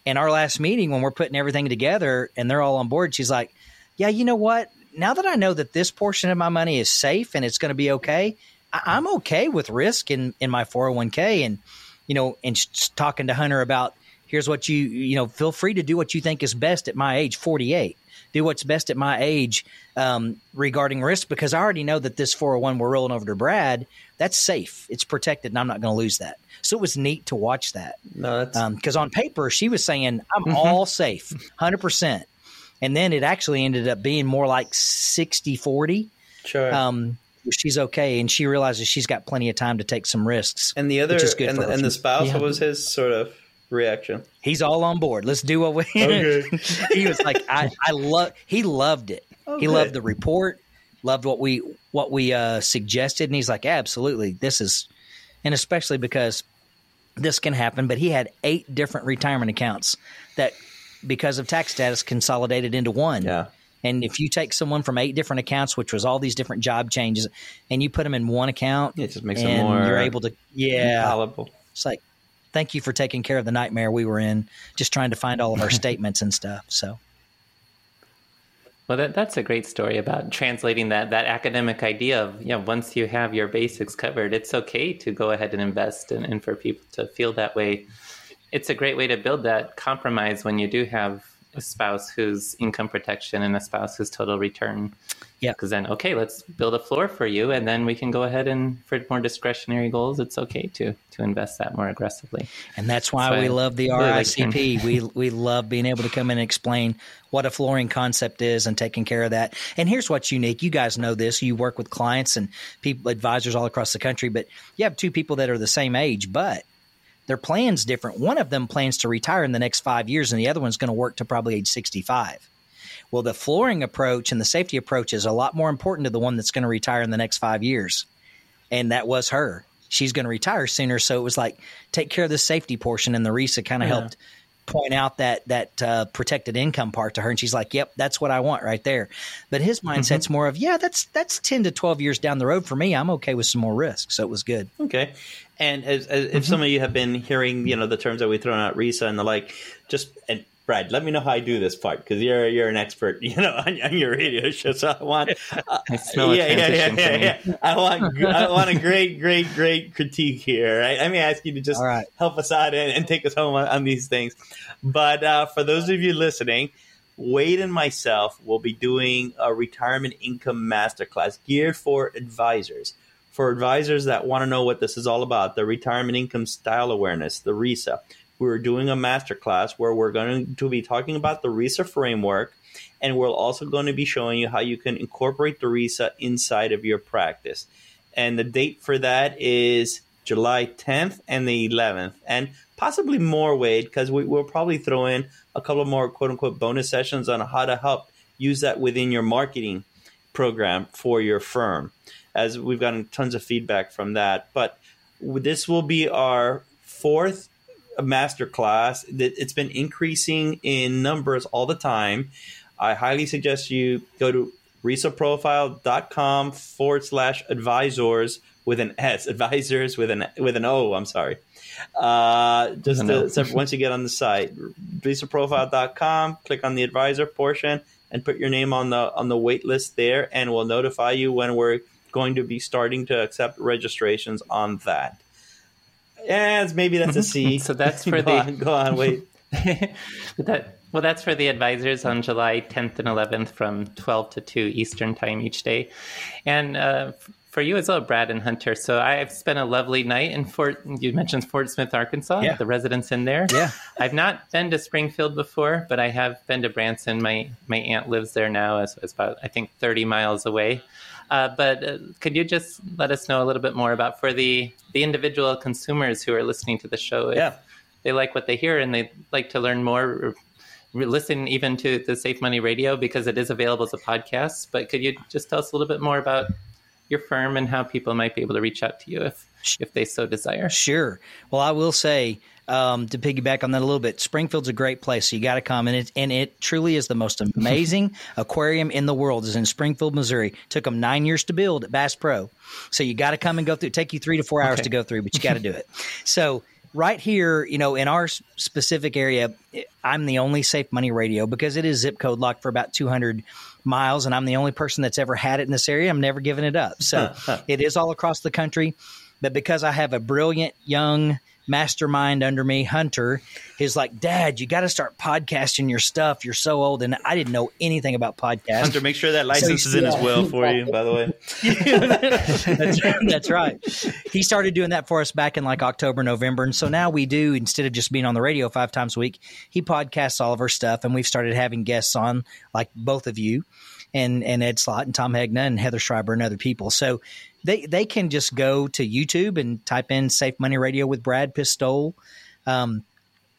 in our last meeting, when we're putting everything together and they're all on board, she's like, Yeah, you know what? Now that I know that this portion of my money is safe and it's going to be okay, I- I'm okay with risk in, in my 401k. And, you know, and talking to Hunter about here's what you, you know, feel free to do what you think is best at my age, 48 do what's best at my age um, regarding risk because I already know that this 401 we're rolling over to Brad, that's safe. It's protected and I'm not going to lose that. So it was neat to watch that. no that's Because on paper, she was saying, I'm all safe, 100%. And then it actually ended up being more like 60 40. sure Um, she's okay. And she realizes she's got plenty of time to take some risks. and the other which is good and, her and the spouse Yeah. was his sort of reaction He's all on board. Let's do what we. (laughs) Okay. (laughs) he was like, I, I love. He loved it. Oh, he loved the report. Loved what we what we uh, suggested, and he's like, absolutely, this is, and especially because this can happen. But he had eight different retirement accounts that, because of tax status, consolidated into one. yeah And if you take someone from eight different accounts, which was all these different job changes, and you put them in one account, it just makes and more you're able to, yeah, palatable it's like, thank you for taking care of the nightmare we were in, just trying to find all of our (laughs) statements and stuff. So, Well, that, that's a great story about translating that, that academic idea of, you know, once you have your basics covered, it's okay to go ahead and invest and, and for people to feel that way. It's a great way to build that compromise when you do have a spouse who's income protection and a spouse who's total return. Yeah. Because then, okay, let's build a floor for you, and then we can go ahead and for more discretionary goals, it's okay to to invest that more aggressively. and that's why why we I love the really like RICP. we we love being able to come in and explain what a flooring concept is and taking care of that. And here's what's unique. You guys know this. You work with clients and people advisors all across the country, but you have two people that are the same age, but their plan's different. One of them plans to retire in the next five years, and the other one's going to work to probably age 65. Well, the flooring approach and the safety approach is a lot more important to the one that's going to retire in the next five years. And that was her. She's going to retire sooner. So it was like, take care of the safety portion. And the RISA kind of helped point out that that uh, protected income part to her. And she's like, yep, that's what I want right there. But his mindset's more of, yeah, that's that's 10 to 12 years down the road for me. I'm okay with some more risk. So it was good. Okay. And as, as, if some of you have been hearing, you know, the terms that we thrown out, RISA and the like, just and Brad, let me know how I do this part because you're you're an expert, (laughs) you know, on, on your radio show. So I want, uh, (laughs) I smell yeah, yeah, yeah, yeah, yeah, I want, I want a great, great, great critique here. Right? Let me ask you to just right. help us out and, and, take us home on, on these things. But uh, for those of you listening, Wade and myself will be doing a retirement income masterclass geared for advisors. For advisors that want to know what this is all about, the retirement income style awareness, the RISA we're doing a masterclass where we're going to be talking about the RISA framework, and we're also going to be showing you how you can incorporate the RISA inside of your practice. And the date for that is July 10th and the 11th, and possibly more, Wade, because we, will probably throw in a couple more quote unquote bonus sessions on how to help use that within your marketing program for your firm, as we've gotten tons of feedback from that. But this will be our fourth a master class. It's been increasing in numbers all the time. I highly suggest you go to risaprofile.com forward slash advisors with an S, (laughs) advisors with an with an O. I'm sorry. Uh, just to, so once you get on the site, risaprofile.com, click on the advisor portion, and put your name on the on the wait list there, and we'll notify you when we're going to be starting to accept registrations on that. Yeah, maybe that's a C. (laughs) so that's (laughs) for go the on, go on, wait. (laughs) that, well, that's for the advisors on July 10th and 11th from 12 to 2 Eastern time each day, and uh, for you as well, Brad and Hunter. So I've spent a lovely night in Fort. You mentioned Fort Smith, Arkansas. Yeah. The residents in there. Yeah. I've not been to Springfield before, but I have been to Branson. My my aunt lives there now. as, it's about I think 30 miles away. Uh, but uh, could you just let us know a little bit more about for the the individual consumers who are listening to the show? yeah, they like what they hear and they like to learn more. listen even to the Safe Money Radio because it is available as a podcast. But could you just tell us a little bit more about your firm and how people might be able to reach out to you if if they so desire? Sure. Well, I will say um, to piggyback on that a little bit, Springfield's a great place. So you got to come, and it and it truly is the most (laughs) amazing aquarium in the world. is in Springfield, Missouri. Took them nine years to build at Bass Pro, so you got to come and go through. Take you three to four hours okay. to go through, but you got to do it. (laughs) So right here, you know, in our specific area, I'm the only safe money radio because it is zip code locked for about 200 miles, and I'm the only person that's ever had it in this area. I'm never giving it up. So (laughs) it is all across the country. But because I have a brilliant young mastermind under me, Hunter, is like, Dad, you got to start podcasting your stuff. You're so old. And I didn't know anything about podcasts. Hunter, make sure that license so, is in yeah. as well for you, by the way. (laughs) (laughs) that's, that's right. He started doing that for us back in like October, November. And so now we do, instead of just being on the radio five times a week, he podcasts all of our stuff. And we've started having guests on, like both of you and and Ed Slott and Tom Hegna and Heather Schreiber and other people. So they they can just go to YouTube and type in Safe Money Radio with Brad Pistole. Um,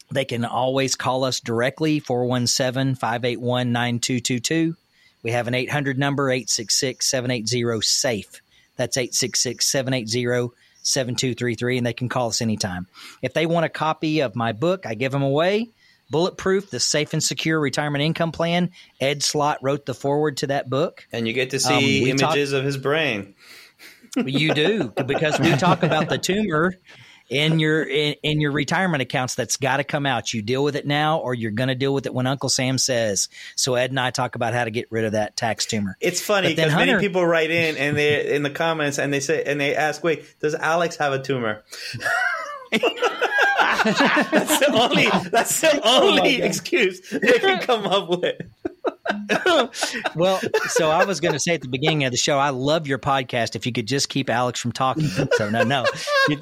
they can always call us directly 417 581 9222. We have an 800 number 866 780 SAFE. That's 866 780 7233, and they can call us anytime. If they want a copy of my book, I give them away. Bulletproof, the safe and secure retirement income plan. Ed Slott wrote the foreword to that book. And you get to see um, images talk, of his brain. You do, because we talk about the tumor in your in, in your retirement accounts that's got to come out. You deal with it now, or you're going to deal with it when Uncle Sam says. So Ed and I talk about how to get rid of that tax tumor. It's funny because many people write in and they in the comments and they say and they ask, "Wait, does Alex have a tumor?" (laughs) that's the only that's the oh only oh excuse they can come up with. Well, so I was going to say at the beginning of the show, I love your podcast. If you could just keep Alex from talking, so no, no, it,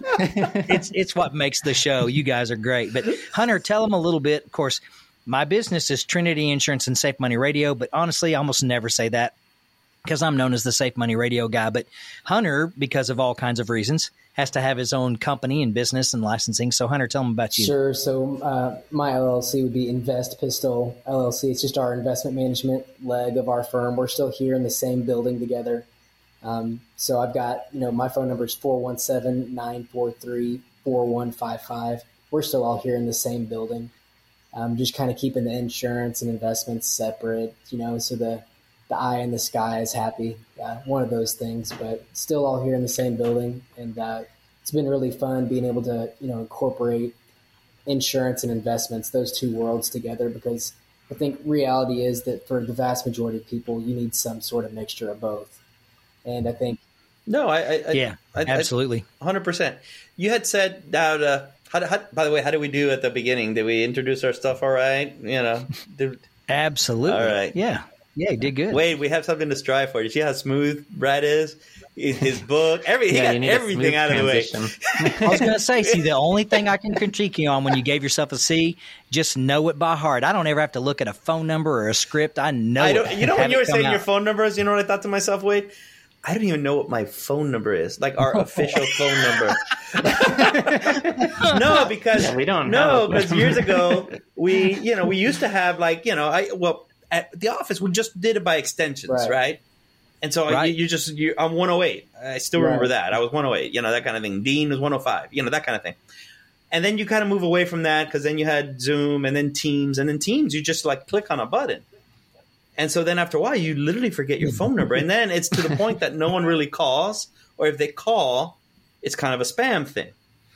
it's it's what makes the show. You guys are great, but Hunter, tell them a little bit. Of course, my business is Trinity Insurance and Safe Money Radio, but honestly, I almost never say that because I'm known as the Safe Money Radio guy. But Hunter, because of all kinds of reasons, has to have his own company and business and licensing. So, Hunter, tell them about you. Sure. So, uh, my LLC would be Invest Pistole LLC. It's just our investment management leg of our firm. We're still here in the same building together. Um, so, I've got, you know, my phone number is 417 943 4155. We're still all here in the same building. Um, just kind of keeping the insurance and investments separate, you know, so the the eye in the sky is happy. Uh, one of those things, but still all here in the same building, and uh, it's been really fun being able to you know incorporate insurance and investments, those two worlds together, because I think reality is that for the vast majority of people, you need some sort of mixture of both. And I think. No, I. I yeah, I, absolutely. 100%. You had said that. Uh, how, how, by the way, how did we do at the beginning? Did we introduce our stuff all right? You know, did, absolutely. All right. Yeah. Yeah, he did good. Wade, we have something to strive for. You see how smooth Brad is? His book, every, he yeah, got everything out transition. of the way. (laughs) I was going to say, see, the only thing I can critique you on when you gave yourself a C, just know it by heart. I don't ever have to look at a phone number or a script. I know I don't, You know, when you were saying out. your phone numbers, you know what I thought to myself, Wade? I don't even know what my phone number is, like our (laughs) official phone number. (laughs) no, because yeah, we don't. No, because years ago we, you know, we used to have like, you know, I well at the office we just did it by extensions, right? right? And so right. you, you, just you, I'm 108. I still remember right. that I was 108. You know that kind of thing. Dean was 105. You know that kind of thing. And then you kind of move away from that because then you had Zoom and then Teams and then Teams. You just like click on a button and so then after a while, you literally forget your phone number. And then it's to the point that no one really calls, or if they call, it's kind of a spam thing.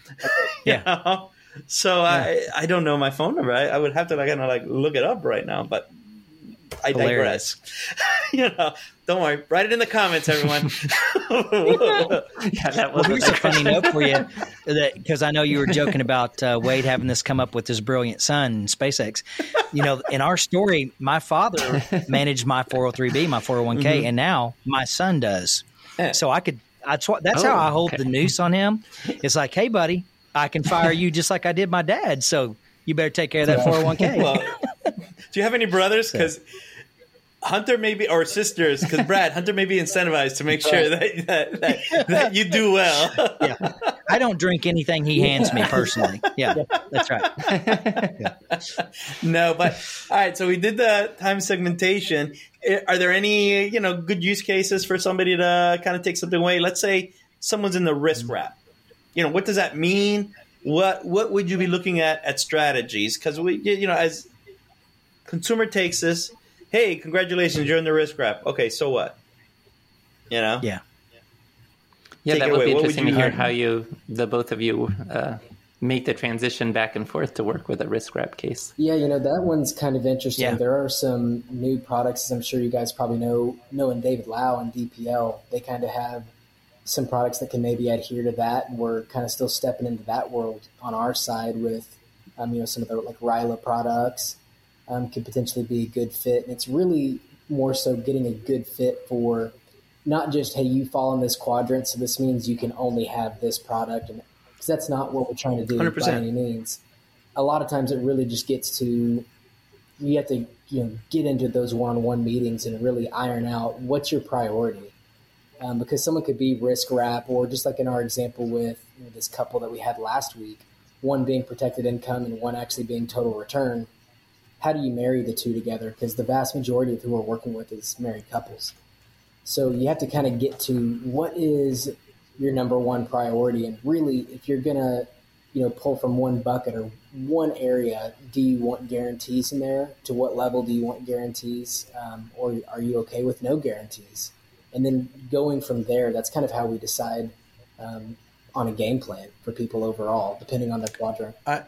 (laughs) Yeah. know? So yeah. I I don't know my phone number. I, I would have to like kind of like look it up right now, but I Hilarious. digress. (laughs) you know, don't worry. Write it in the comments, everyone. (laughs) (laughs) yeah, that was well, a funny note for you, because I know you were joking about uh, Wade having this come up with his brilliant son, SpaceX. You know, in our story, my father managed my 403b, my 401k, mm-hmm. and now my son does. Yeah. So I could. That's what. That's oh, how I hold okay. the noose on him. It's like, hey, buddy, I can fire you just like I did my dad. So you better take care of that 401k. Well, do you have any brothers? Because Hunter may be or sisters because Brad Hunter may be incentivized to make sure that that, that, that you do well. yeah, I don't drink anything he hands me personally. Yeah, that's right. yeah. No, but all right. So we did the time segmentation. Are there any you know good use cases for somebody to kind of take something away? Let's say someone's in the risk mm-hmm. wrap. You know, what does that mean? What what would you be looking at at strategies? Because we you know as consumer takes this hey, congratulations, you're in the risk wrap. Okay, so what? You know? Yeah. Yeah, Take that would be interesting would to hear how you, the both of you, uh, make the transition back and forth to work with a risk wrap case. Yeah, you know that one's kind of interesting. Yeah. There are some new products, as I'm sure you guys probably know, knowing David Lau and DPL, they kind of have some products that can maybe adhere to that. And we're kind of still stepping into that world on our side with, um, you know, some of the like RILA products um, could potentially be a good fit. And it's really more so getting a good fit for not just hey you fall in this quadrant, so this means you can only have this product, and because that's not what we're trying to do 100%. by any means. A lot of times, it really just gets to you have to you know get into those one-on-one meetings and really iron out what's your priority. Um, because someone could be risk wrap, or just like in our example with you know, this couple that we had last week, one being protected income and one actually being total return how do you marry the two together? Because the vast majority of who we're working with is married couples. So you have to kind of get to what is your number one priority, and really, if you're gonna, you know, pull from one bucket or one area, do you want guarantees in there? To what level do you want guarantees, um, or are you okay with no guarantees? And then going from there, that's kind of how we decide um, on a game plan for people overall, depending on their quadrant. I-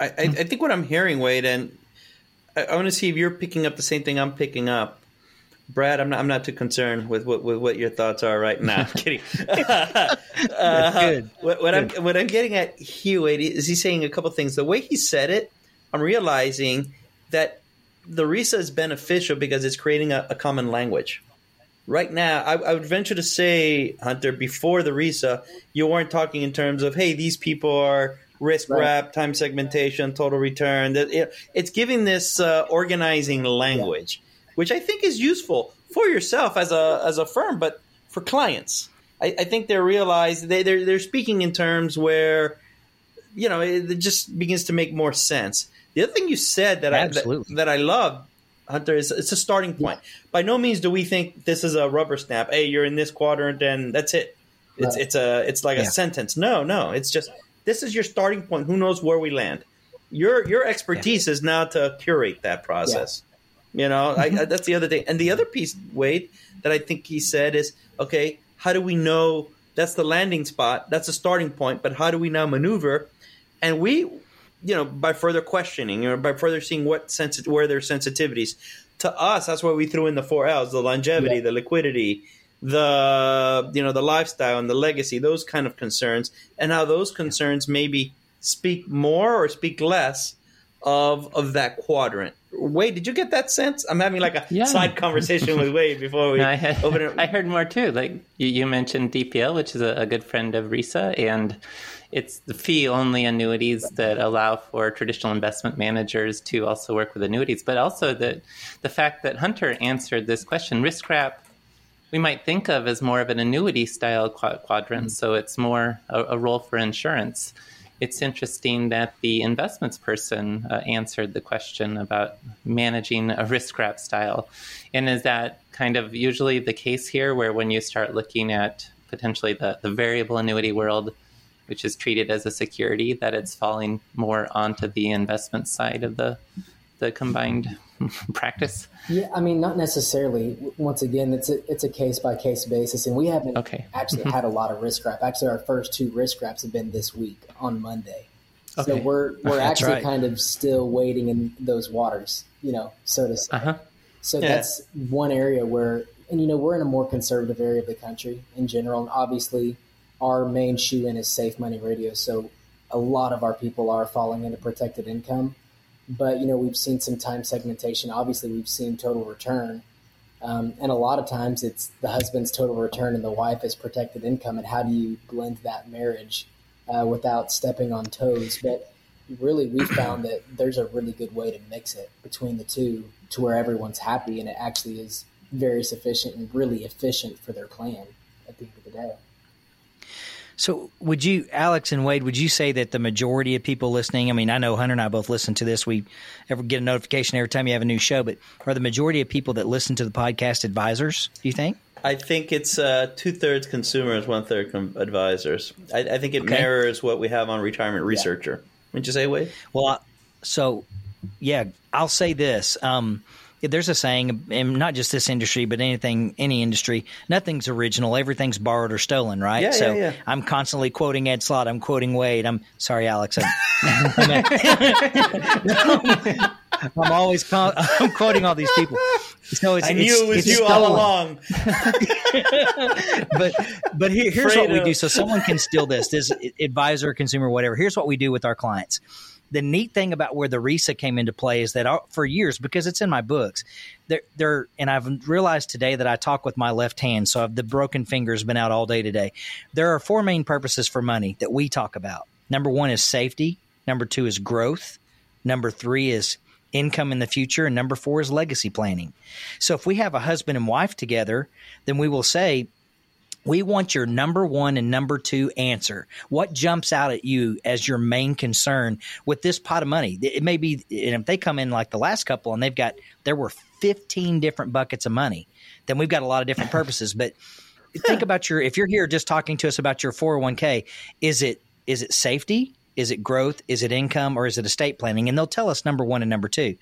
I, I, I think what I'm hearing, Wade, and I, I want to see if you're picking up the same thing I'm picking up. Brad, I'm not, I'm not too concerned with what, with what your thoughts are right now. (laughs) I'm kidding. (laughs) uh, good. What, what good. I'm what I'm getting at here, Wade, is he saying a couple things. The way he said it, I'm realizing that the RISA is beneficial because it's creating a, a common language. Right now, I, I, would venture to say, Hunter, before the RISA, you weren't talking in terms of, hey, these people are risk right. wrap, time segmentation, total return. It's giving this uh, organizing language, yeah. which I think is useful for yourself as a as a firm, but for clients. I, I think they realize they they're, they're speaking in terms where you know it, just begins to make more sense. The other thing you said that Absolutely. I that, that I love, Hunter, is it's a starting point. Yeah. By no means do we think this is a rubber stamp. Hey, you're in this quadrant, and that's it. It's right. it's a it's like yeah. a sentence. No, no, it's just this is your starting point. Who knows where we land? Your your expertise yeah. is now to curate that process. Yeah. You know, I, mm-hmm. I, that's the other thing. And the other piece, Wade, that I think he said is, okay, how do we know that's the landing spot? That's a starting point. But how do we now maneuver? and we, you know, by further questioning or by further seeing what sensi- where their sensitivities, to us, that's why we threw in the four L's: the longevity, yeah. the liquidity, the you know the lifestyle and the legacy, those kind of concerns, and how those concerns maybe speak more or speak less of of that quadrant. Wade, did you get that sense? I'm having like a yeah. side conversation with Wade before we (laughs) no, I, had, open it. (laughs) I heard more too. Like you, you mentioned DPL, which is a, a, good friend of RISA, and it's the fee only annuities that allow for traditional investment managers to also work with annuities. But also the the fact that Hunter answered this question, risk wrap we might think of as more of an annuity style quadrant. Mm-hmm. So it's more a, a, role for insurance it's interesting that the investments person uh, answered the question about managing a risk wrap style. And is that kind of usually the case here, where when you start looking at potentially the, the variable annuity world, which is treated as a security, that it's falling more onto the investment side of the the combined (laughs) practice? Yeah, I mean, not necessarily. Once again, it's a it's a case by case basis, and we haven't okay. (laughs) actually had a lot of risk wrap. Actually, our first two risk wraps have been this week on Monday. Okay. So we're (laughs) we're actually right. kind of still waiting in those waters, you know, so to say. Uh-huh. So yeah. that's one area where, and you know, we're in a more conservative area of the country in general, and obviously, our main shoe in is safe money radio. So a lot of our people are falling into protected income but you know we've seen some time segmentation. Obviously, we've seen total return, um, and a lot of times it's the husband's total return and the wife is protected income. And how do you blend that marriage uh, without stepping on toes? But really, we found that there's a really good way to mix it between the two to where everyone's happy and it actually is very sufficient and really efficient for their plan at the end of the day. So, would you, Alex and Wade, would you say that the majority of people listening? I mean, I know Hunter and I both listen to this. We ever get a notification every time you have a new show, but are the majority of people that listen to the podcast advisors? Do you think? I think it's uh, two thirds consumers, one third com- advisors. I, I, think it okay. mirrors what we have on Retirement Researcher. Yeah. Wouldn't you say, Wade? Well, so yeah, I'll say this. Um, there's a saying, and not just this industry, but anything, any industry, nothing's original. Everything's borrowed or stolen, right? Yeah, so yeah, yeah. I'm constantly quoting Ed Slott. I'm quoting Wade. I'm sorry, Alex. I'm, (laughs) I'm always con- I'm quoting all these people. So it's, I knew it's, it was you stolen. all along. (laughs) but but here, here's Fredo. what we do. So someone can steal this. This advisor, consumer, whatever. Here's what we do with our clients the neat thing about where the RISA came into play is that uh, for years, because it's in my books, they're, they're and I've realized today that I talk with my left hand, so I've, the broken finger's been out all day today. There are four main purposes for money that we talk about. Number one is safety. Number two is growth. Number three is income in the future. And number four is legacy planning. So if we have a husband and wife together, then we will say, we want your number one and number two answer. What jumps out at you as your main concern with this pot of money? It may be, and if they come in like the last couple and they've got, there were 15 different buckets of money, then we've got a lot of different purposes. But (laughs) think about your, if you're here just talking to us about your 401k, is it, is it safety? Is it growth? Is it income? Or is it estate planning? And they'll tell us number one and number two.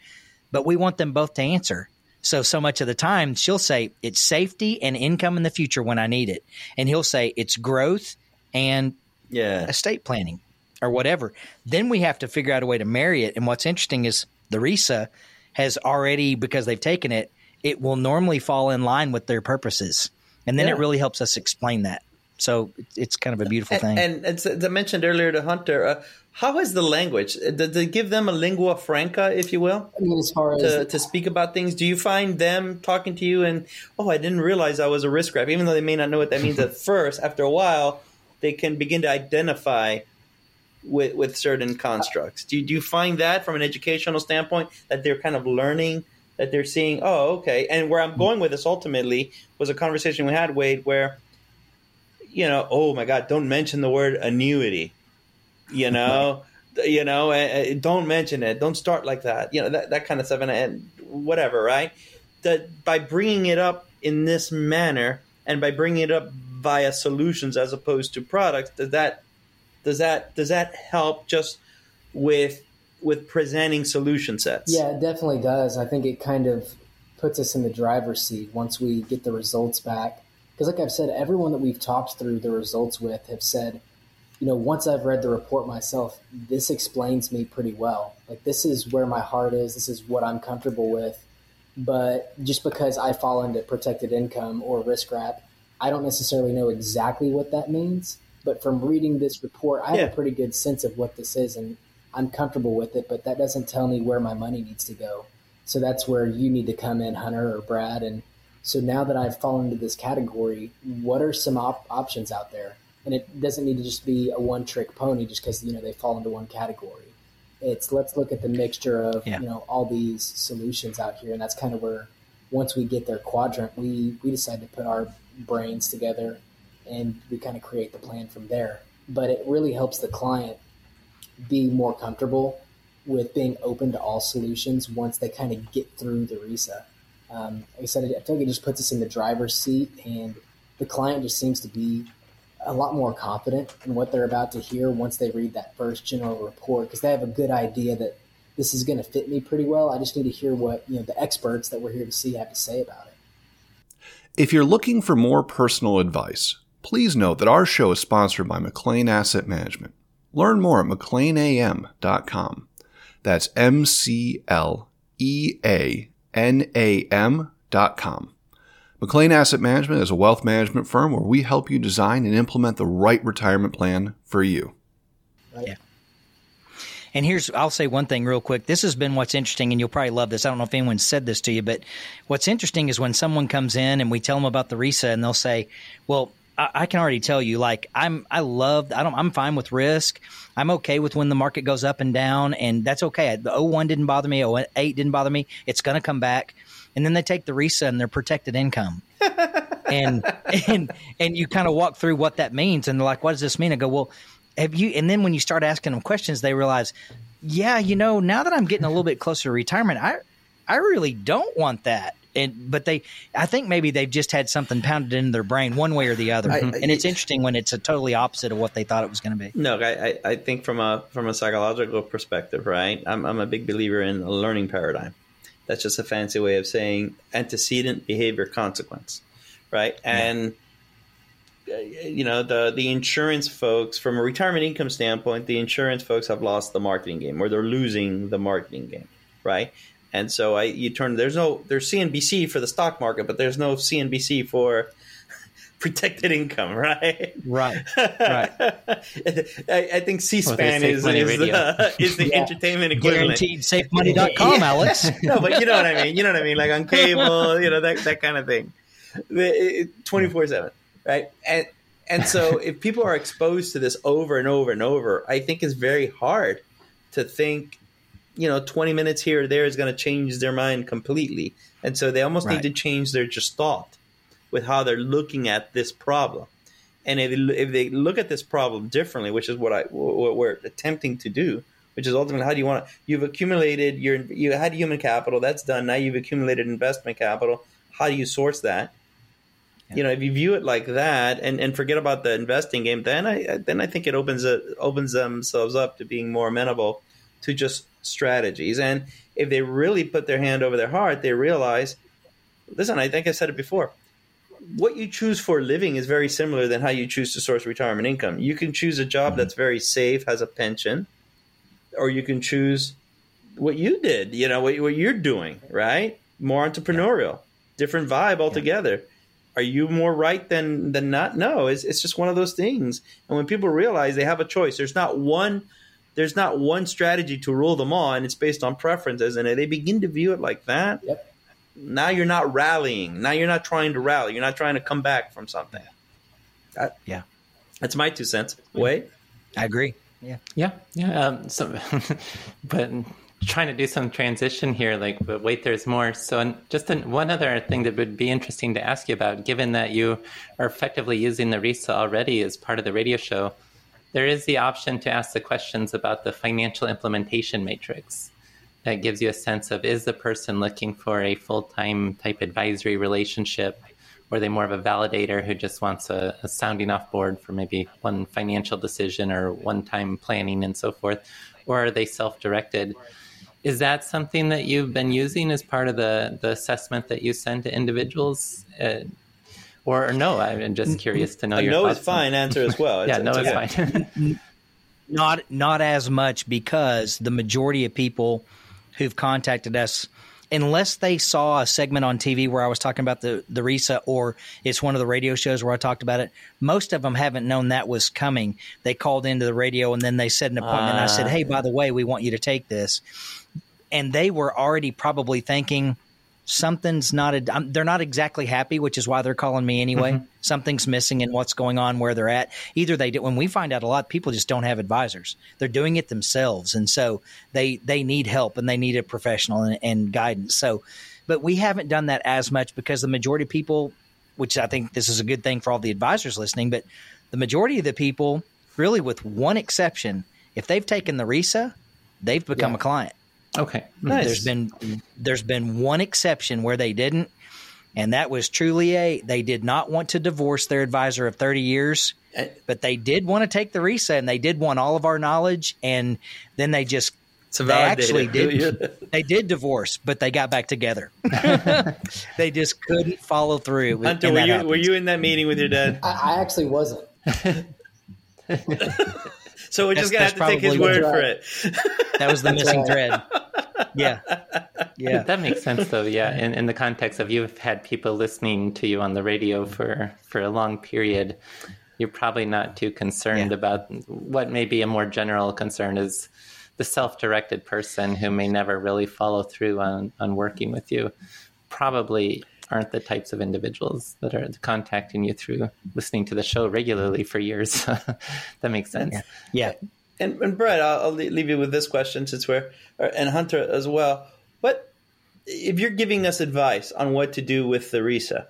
But we want them both to answer. So, so much of the time, she'll say it's safety and income in the future when I need it. And he'll say it's growth and yeah. estate planning or whatever. Then we have to figure out a way to marry it. And what's interesting is the RISA has already, because they've taken it, it will normally fall in line with their purposes. And then yeah. it really helps us explain that. So it's kind of a beautiful thing. And, and as I mentioned earlier to Hunter, uh, how is the language? Uh, Did they give them a lingua franca, if you will, I mean, as far as to, to speak about things? Do you find them talking to you and oh, I didn't realize I was a risk wrap, even though they may not know what that means at (laughs) first. After a while, they can begin to identify with with certain constructs. Do you, do you find that from an educational standpoint that they're kind of learning? That they're seeing, oh, okay. And where I'm going with this ultimately was a conversation we had, Wade, where you know, oh my God, don't mention the word annuity. You know, you know, uh, don't mention it. Don't start like that. You know, that, that kind of stuff and, and whatever, right? That by bringing it up in this manner and by bringing it up via solutions as opposed to products, does that does that does that help just with with presenting solution sets? Yeah, it definitely does. I think it kind of puts us in the driver's seat once we get the results back because like I've said, everyone that we've talked through the results with have said you know, once I've read the report myself, this explains me pretty well. Like, this is where my heart is, this is what I'm comfortable with. But just because I fall into protected income or risk wrap, I don't necessarily know exactly what that means. But from reading this report, I have a pretty good sense of what this is and I'm comfortable with it, but that doesn't tell me where my money needs to go. So that's where you need to come in, Hunter or Brad. And so now that I've fallen into this category, what are some op- options out there? And it doesn't need to just be a one trick pony just because, you know, they fall into one category. It's let's look at the mixture of, yeah. you know, all these solutions out here. And that's kind of where once we get their quadrant, we, we decide to put our brains together and we kind of create the plan from there. But it really helps the client be more comfortable with being open to all solutions once they kind of get through the RISA. Um, like I said, I feel like it just puts us in the driver's seat, and the client just seems to be a lot more confident in what they're about to hear once they read that first general report because they have a good idea that this is going to fit me pretty well. I just need to hear what you know the experts that we're here to see have to say about it. If you're looking for more personal advice, please note that our show is sponsored by McLean Asset Management. Learn more at mcleanam.com. That's M C L E A N A M.com. McLean Asset Management is a wealth management firm where we help you design and implement the right retirement plan for you. Yeah. And here's, I'll say one thing real quick. This has been what's interesting, and you'll probably love this. I don't know if anyone said this to you, but what's interesting is when someone comes in and we tell them about the RISA, and they'll say, "Well, I, I can already tell you, like I'm, I love, I don't, I'm fine with risk. I'm okay with when the market goes up and down, and that's okay. The 01 didn't bother me, 08 didn't bother me. It's going to come back." And then they take the RISA and their protected income. (laughs) and and and you kind of walk through what that means and they're like what does this mean? I go well have you and then when you start asking them questions they realize yeah you know now that i'm getting a little bit closer to retirement i i really don't want that. And but they i think maybe they've just had something pounded into their brain one way or the other. I, and it's interesting when it's a totally opposite of what they thought it was going to be no I, I think from a from a psychological perspective right I'm, I'm a big believer in a learning paradigm that's just a fancy way of saying antecedent behavior consequence right? And uh, you know the the insurance folks from a retirement income standpoint the insurance folks have lost the marketing game or they're losing the marketing game right? And so I you turn there's no there's CNBC for the stock market, but there's no CNBC for (laughs) protected income, right? Right, right. (laughs) I, I, think C-SPAN well, is, uh, is the, is (laughs) the yeah. entertainment equivalent. Guaranteed safemoney.com, yeah. Alex. no, but you know what I mean. You know what I mean, like on cable, you know that that kind of thing. Twenty four seven, right? And and so if people are exposed to this over and over and over, I think it's very hard to think you know 20 minutes here or there is going to change their mind completely and so they almost right. need to change their just thought with how they're looking at this problem and if they, if they look at this problem differently which is what i what we're attempting to do which is ultimately how do you want to you've accumulated your you had human capital that's done now you've accumulated investment capital how do you source that yeah. you know if you view it like that and, and forget about the investing game then i then i think it opens it opens themselves up to being more amenable to just strategies. And if they really put their hand over their heart, they realize, listen, I think I said it before. What you choose for a living is very similar than how you choose to source retirement income. You can choose a job mm-hmm. that's very safe, has a pension, or you can choose what you did, you know, what, what you're doing, right? More entrepreneurial, different vibe altogether. Yeah. Are you more right than than not? No, it's, it's just one of those things. And when people realize they have a choice, there's not one there's not one strategy to rule them all, and it's based on preferences. And they begin to view it like that. Yep. Now you're not rallying. Now you're not trying to rally. You're not trying to come back from something. That, yeah, that's my two cents. Wait, I agree. Yeah, yeah, yeah. Um, so, (laughs) but trying to do some transition here like but wait there's more so just an, one other thing that would be interesting to ask you about given that you are effectively using the risa already as part of the radio show there is the option to ask the questions about the financial implementation matrix that gives you a sense of is the person looking for a full-time type advisory relationship or are they more of a validator who just wants a, a sounding off board for maybe one financial decision or one-time planning and so forth or are they self-directed is that something that you've been using as part of the, the assessment that you send to individuals uh, Or, or no, I'm just curious to know a your no thoughts. is fine answer as well. (laughs) yeah, It's- no it's is okay. fine. (laughs) not not as much because the majority of people who've contacted us unless they saw a segment on TV where I was talking about the the RISA or it's one of the radio shows where I talked about it most of them haven't known that was coming. They called into the radio and then they set an appointment. And I said Ah. hey by the way we want you to take this. And they were already probably thinking something's not a, um, they're not exactly happy which is why they're calling me anyway. Something's missing in what's going on where they're at. Either they do when we find out a lot of people just don't have advisors. They're doing it themselves. And so they they need help and they need a professional and, and guidance. So but we haven't done that as much because the majority of people which i think this is a good thing for all the advisors listening but the majority of the people really with one exception if they've taken the risa they've become Yeah. a client Okay. Nice. there's been there's been one exception where they didn't, and that was truly a they did not want to divorce their advisor of 30 years, Eh. but they did want to take the RISA and they did want all of our knowledge, and then they just To they actually did (laughs) they did divorce, but they got back together. (laughs) (laughs) they just couldn't follow through. Hunter, were you happens. were you in that meeting with your dad? I, I actually wasn't. So we're That's- just gonna have to take his word right. for it. That was the missing right. thread. Yeah, (laughs) yeah. That makes sense, though. Yeah, in, in the context of you've had people listening to you on the radio mm-hmm. for for a long period, you're probably not too concerned Yeah. about what may be a more general concern is the self-directed person who may never really follow through on on working with you. Probably aren't the types of individuals that are contacting you through listening to the show regularly for years. (laughs) that makes sense. Yeah. And, and Brett, I'll, I'll leave you with this question since we're and Hunter as well. What if you're giving us advice on what to do with the RISA?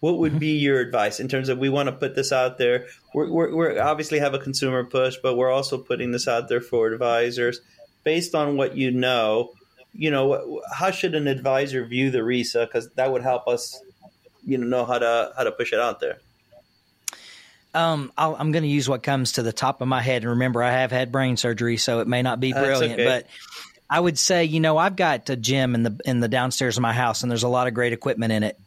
What would mm-hmm. be your advice in terms of we want to put this out there? We're, we're, we're obviously have a consumer push, but we're also putting this out there for advisors based on what you know. You know, how should an advisor view the RISA? Because that would help us, you know, know how to how to push it out there. Um, I'll, I'm going to use what comes to the top of my head. And remember, I have had brain surgery, so it may not be brilliant, okay. but I would say, you know, I've got a gym in the in the downstairs of my house, and there's a lot of great equipment in it.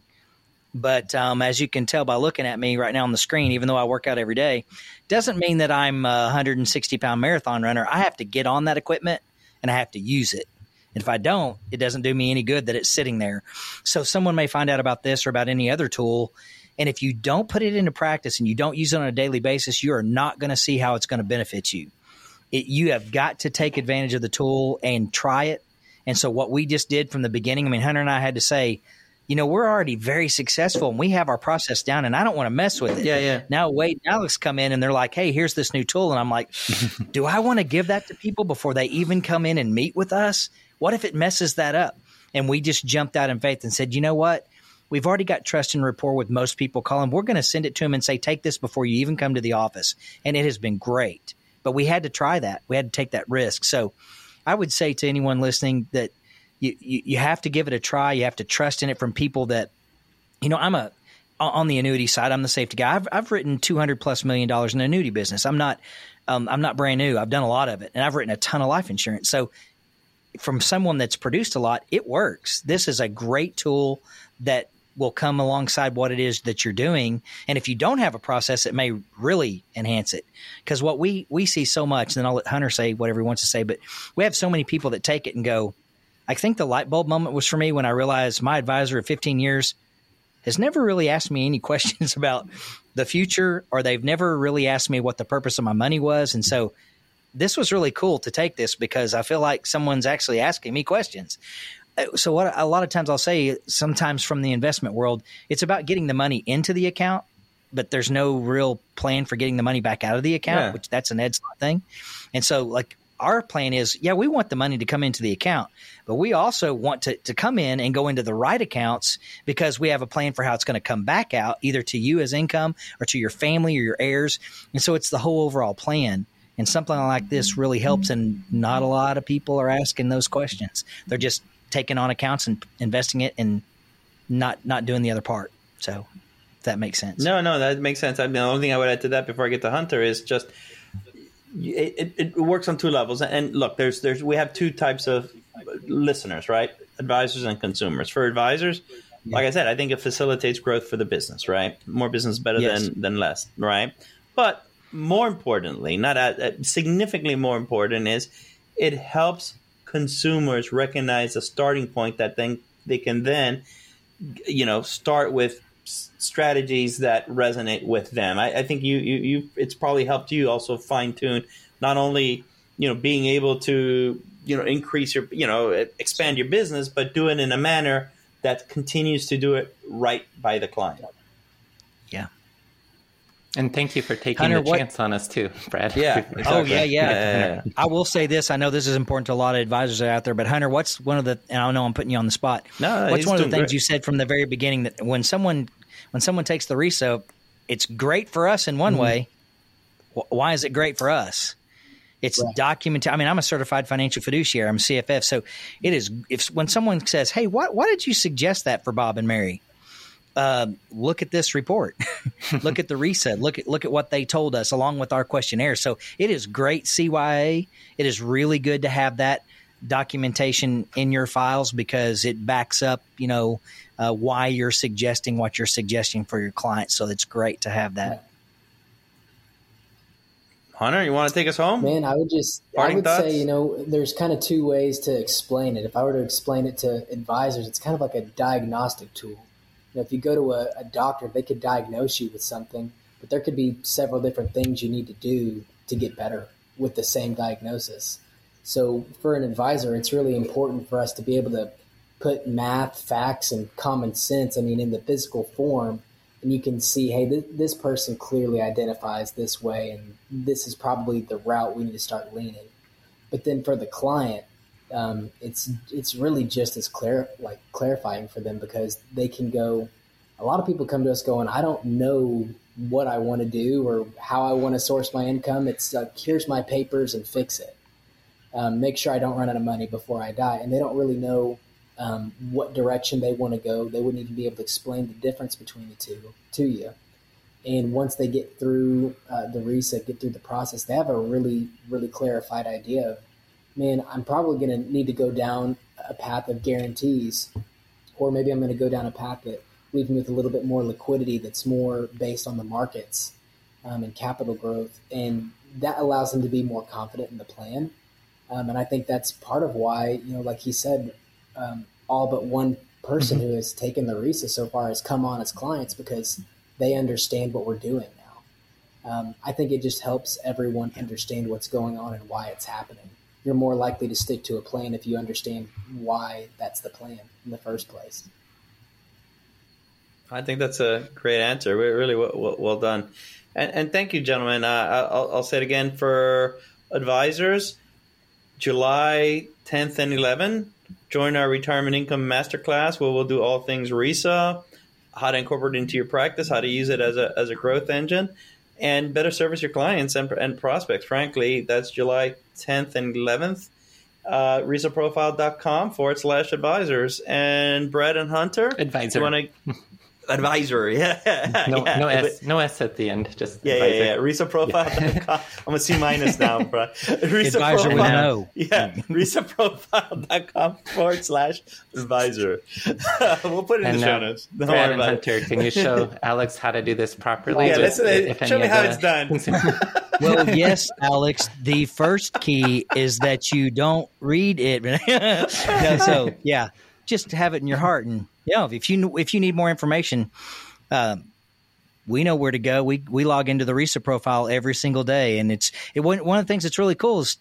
But um, as you can tell by looking at me right now on the screen, even though I work out every day, doesn't mean that I'm a 160 pound marathon runner. I have to get on that equipment and I have to use it. And if I don't, it doesn't do me any good that it's sitting there. So someone may find out about this or about any other tool. And if you don't put it into practice and you don't use it on a daily basis, you are not going to see how it's going to benefit you. It, you have got to take advantage of the tool and try it. And so what we just did from the beginning, I mean, Hunter and I had to say, you know, we're already very successful and we have our process down and I don't want to mess with it. Yeah, yeah. Now Wade and Alex come in and they're like, hey, here's this new tool. And I'm like, (laughs) do I want to give that to people before they even come in and meet with us? What if it messes that up? And we just jumped out in faith and said, you know what? We've already got trust and rapport with most people. Colin, we're going to send it to them and say, take this before you even come to the office. And it has been great. But we had to try that. We had to take that risk. So I would say to anyone listening that you, you, you have to give it a try. You have to trust in it from people that, you know, I'm a, on the annuity side, I'm the safety guy. I've, I've written 200 plus million dollars in annuity business. I'm not, um, I'm not brand new. I've done a lot of it and I've written a ton of life insurance. So from someone that's produced a lot, it works. This is a great tool that will come alongside what it is that you're doing. And if you don't have a process, it may really enhance it. Because what we we see so much, and then I'll let Hunter say whatever he wants to say, but we have so many people that take it and go. I think the light bulb moment was for me when I realized my advisor of 15 years has never really asked me any (laughs) questions about the future, or they've never really asked me what the purpose of my money was. And so this was really cool to take this because I feel like someone's actually asking me questions. So what a lot of times I'll say sometimes from the investment world, it's about getting the money into the account, but there's no real plan for getting the money back out of the account, Yeah. which that's an Ed thing. And so like our plan is, yeah, we want the money to come into the account, but we also want to, to come in and go into the right accounts because we have a plan for how it's going to come back out either to you as income or to your family or your heirs. And so it's the whole overall plan. And something like this really helps. And not a lot of people are asking those questions. They're just taking on accounts and investing it and not, not doing the other part. So that makes sense. No, no, that makes sense. I mean, the only thing I would add to that before I get to Hunter is just it, it, it works on two levels. And look, there's there's we have two types of listeners, right? Advisors and consumers. For advisors, like I said, I think it facilitates growth for the business, right? More business better yes. than than less, right? But more importantly, not significantly more important is it helps consumers recognize a starting point that then they can then you know start with strategies that resonate with them. I, I think you, you you it's probably helped you also fine tune not only you know being able to you know increase your you know expand your business, but do it in a manner that continues to do it right by the client. And thank you for taking Hunter, the what, chance on us too, (laughs) Brad. Yeah. (laughs) Oh yeah, yeah. yeah, I will say this. I know this is important to a lot of advisors out there, but Hunter, what's one of the? And I know I'm putting you on the spot. No, what's one of the things great. you said from the very beginning that when someone when someone takes the RISA, it's great for us in one mm-hmm. way. Why is it great for us? It's right. documented. I mean, I'm a certified financial fiduciary. I'm a CFF. So it is. If when someone says, "Hey, why, why did you suggest that for Bob and Mary?" Uh, look at this report. (laughs) look at the RISA, Look at look at what they told us along with our questionnaire. So it is great CYA. It is really good to have that documentation in your files because it backs up, you know, uh, why you're suggesting what you're suggesting for your clients. So it's great to have that. Hunter, you want to take us home? Man, I would just Parting I would thoughts? say, you know, there's kind of two ways to explain it. If I were to explain it to advisors, it's kind of like a diagnostic tool. You know, if you go to a, a doctor, they could diagnose you with something, but there could be several different things you need to do to get better with the same diagnosis. So for an advisor, it's really important for us to be able to put math, facts, and common sense, I mean, in the physical form and you can see, hey, th- this person clearly identifies this way, and this is probably the route we need to start leaning. But then for the client, um, it's it's really just as clear like clarifying for them because they can go. A lot of people come to us going, I don't know what I want to do or how I want to source my income. It's like here's my papers and fix it. Um, make sure I don't run out of money before I die, and they don't really know um, what direction they want to go. They wouldn't even be able to explain the difference between the two to you. And once they get through uh, the RISA, get through the process, they have a really, really clarified idea of, man, I'm probably going to need to go down a path of guarantees, or maybe I'm going to go down a path that leaves me with a little bit more liquidity that's more based on the markets um, and capital growth. And that allows them to be more confident in the plan. Um, and I think that's part of why, you know, like he said, um, all but one person mm-hmm. who has taken the RISA so far has come on as clients because they understand what we're doing now. Um, I think it just helps everyone understand what's going on and why it's happening. You're more likely to stick to a plan if you understand why that's the plan in the first place. I think that's a great answer. Really well, well done. And, and, thank you, gentlemen. Uh, I'll, I'll, say it again for advisors July 10th and 11th join our retirement income masterclass where we'll do all things RISA, how to incorporate it into your practice, how to use it as a, as a growth engine, and better service your clients and, and prospects. Frankly, that's July 10th and 11th. Uh, risaprofile.com forward slash advisors. And Brad and Hunter, advisor. You want to advisor. (laughs) Yeah. No, yeah. no S, no S at the end. Just yeah, advisor. yeah, yeah. RISAprofile.com. (laughs) I'm a C minus now, (laughs) bro. advisor with no. Yeah, RISAprofile.com forward slash advisor. we'll put it in and, the show notes. Don't Brad and Hunter, can you show Alex how to do this properly? Yeah, let's, uh, show me how it's done. well, yes, Alex. The first key is that you don't read it. no, so yeah, just have it in your heart and yeah, if you if you need more information, uh, we know where to go. We we log into the RISA profile every single day, and it's it one of the things that's really cool is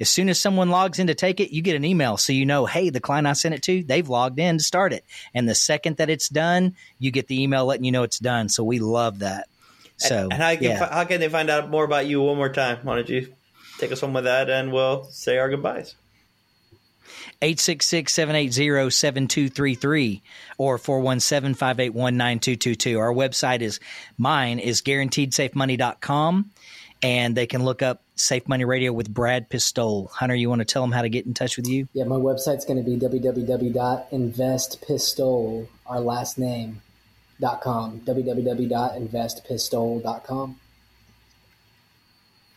as soon as someone logs in to take it, you get an email so you know, hey, the client I sent it to, they've logged in to start it, and the second that it's done, you get the email letting you know it's done. So we love that. So and, and how, can, yeah. how can they find out more about you one more time? Why don't you take us home with that, and we'll say our goodbyes. 866-780-7233 or 417-581-9222. Our website is mine is guaranteedsafemoney.com and they can look up Safe Money Radio with Brad Pistole. Hunter, you want to tell them how to get in touch with you? Yeah, my website's going to be www.investpistole, our last name, dot com, www.investpistole.com.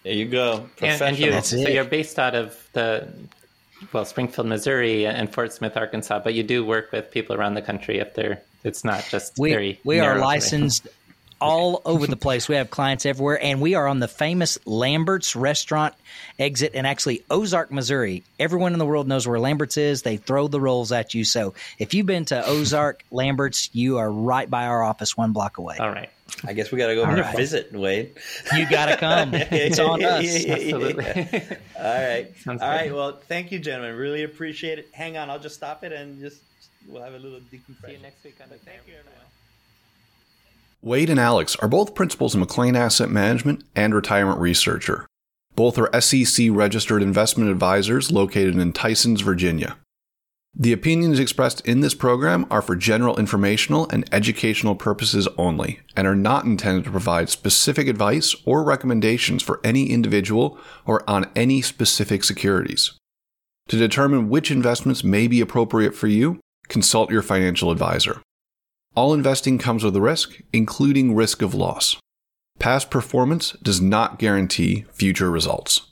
There you go. And, and you, so you're based out of the well, Springfield, Missouri, and Fort Smith, Arkansas. But you do work with people around the country if they're It's not just we, very. We are licensed all over the place. We have clients everywhere, and we are on the famous Lambert's restaurant exit in actually Ozark, Missouri. Everyone in the world knows where Lambert's is. They throw the rolls at you. So if you've been to Ozark, (laughs) Lambert's, you are right by our office, one block away. All right. I guess we got to go over right. visit, Wade. You got to come. (laughs) it's on us. Absolutely. (laughs) All right. Sounds All right. Well, thank you, gentlemen. Really appreciate it. Hang on. I'll just stop it and just we'll have a little decompression. See you next week on the Thank you, everyone. Wade and Alex are both principals in McLean Asset Management and retirement researcher. Both are SEC registered investment advisors located in Tysons, Virginia. The opinions expressed in this program are for general informational and educational purposes only and are not intended to provide specific advice or recommendations for any individual or on any specific securities. To determine which investments may be appropriate for you, consult your financial advisor. All investing comes with a risk, including risk of loss. Past performance does not guarantee future results.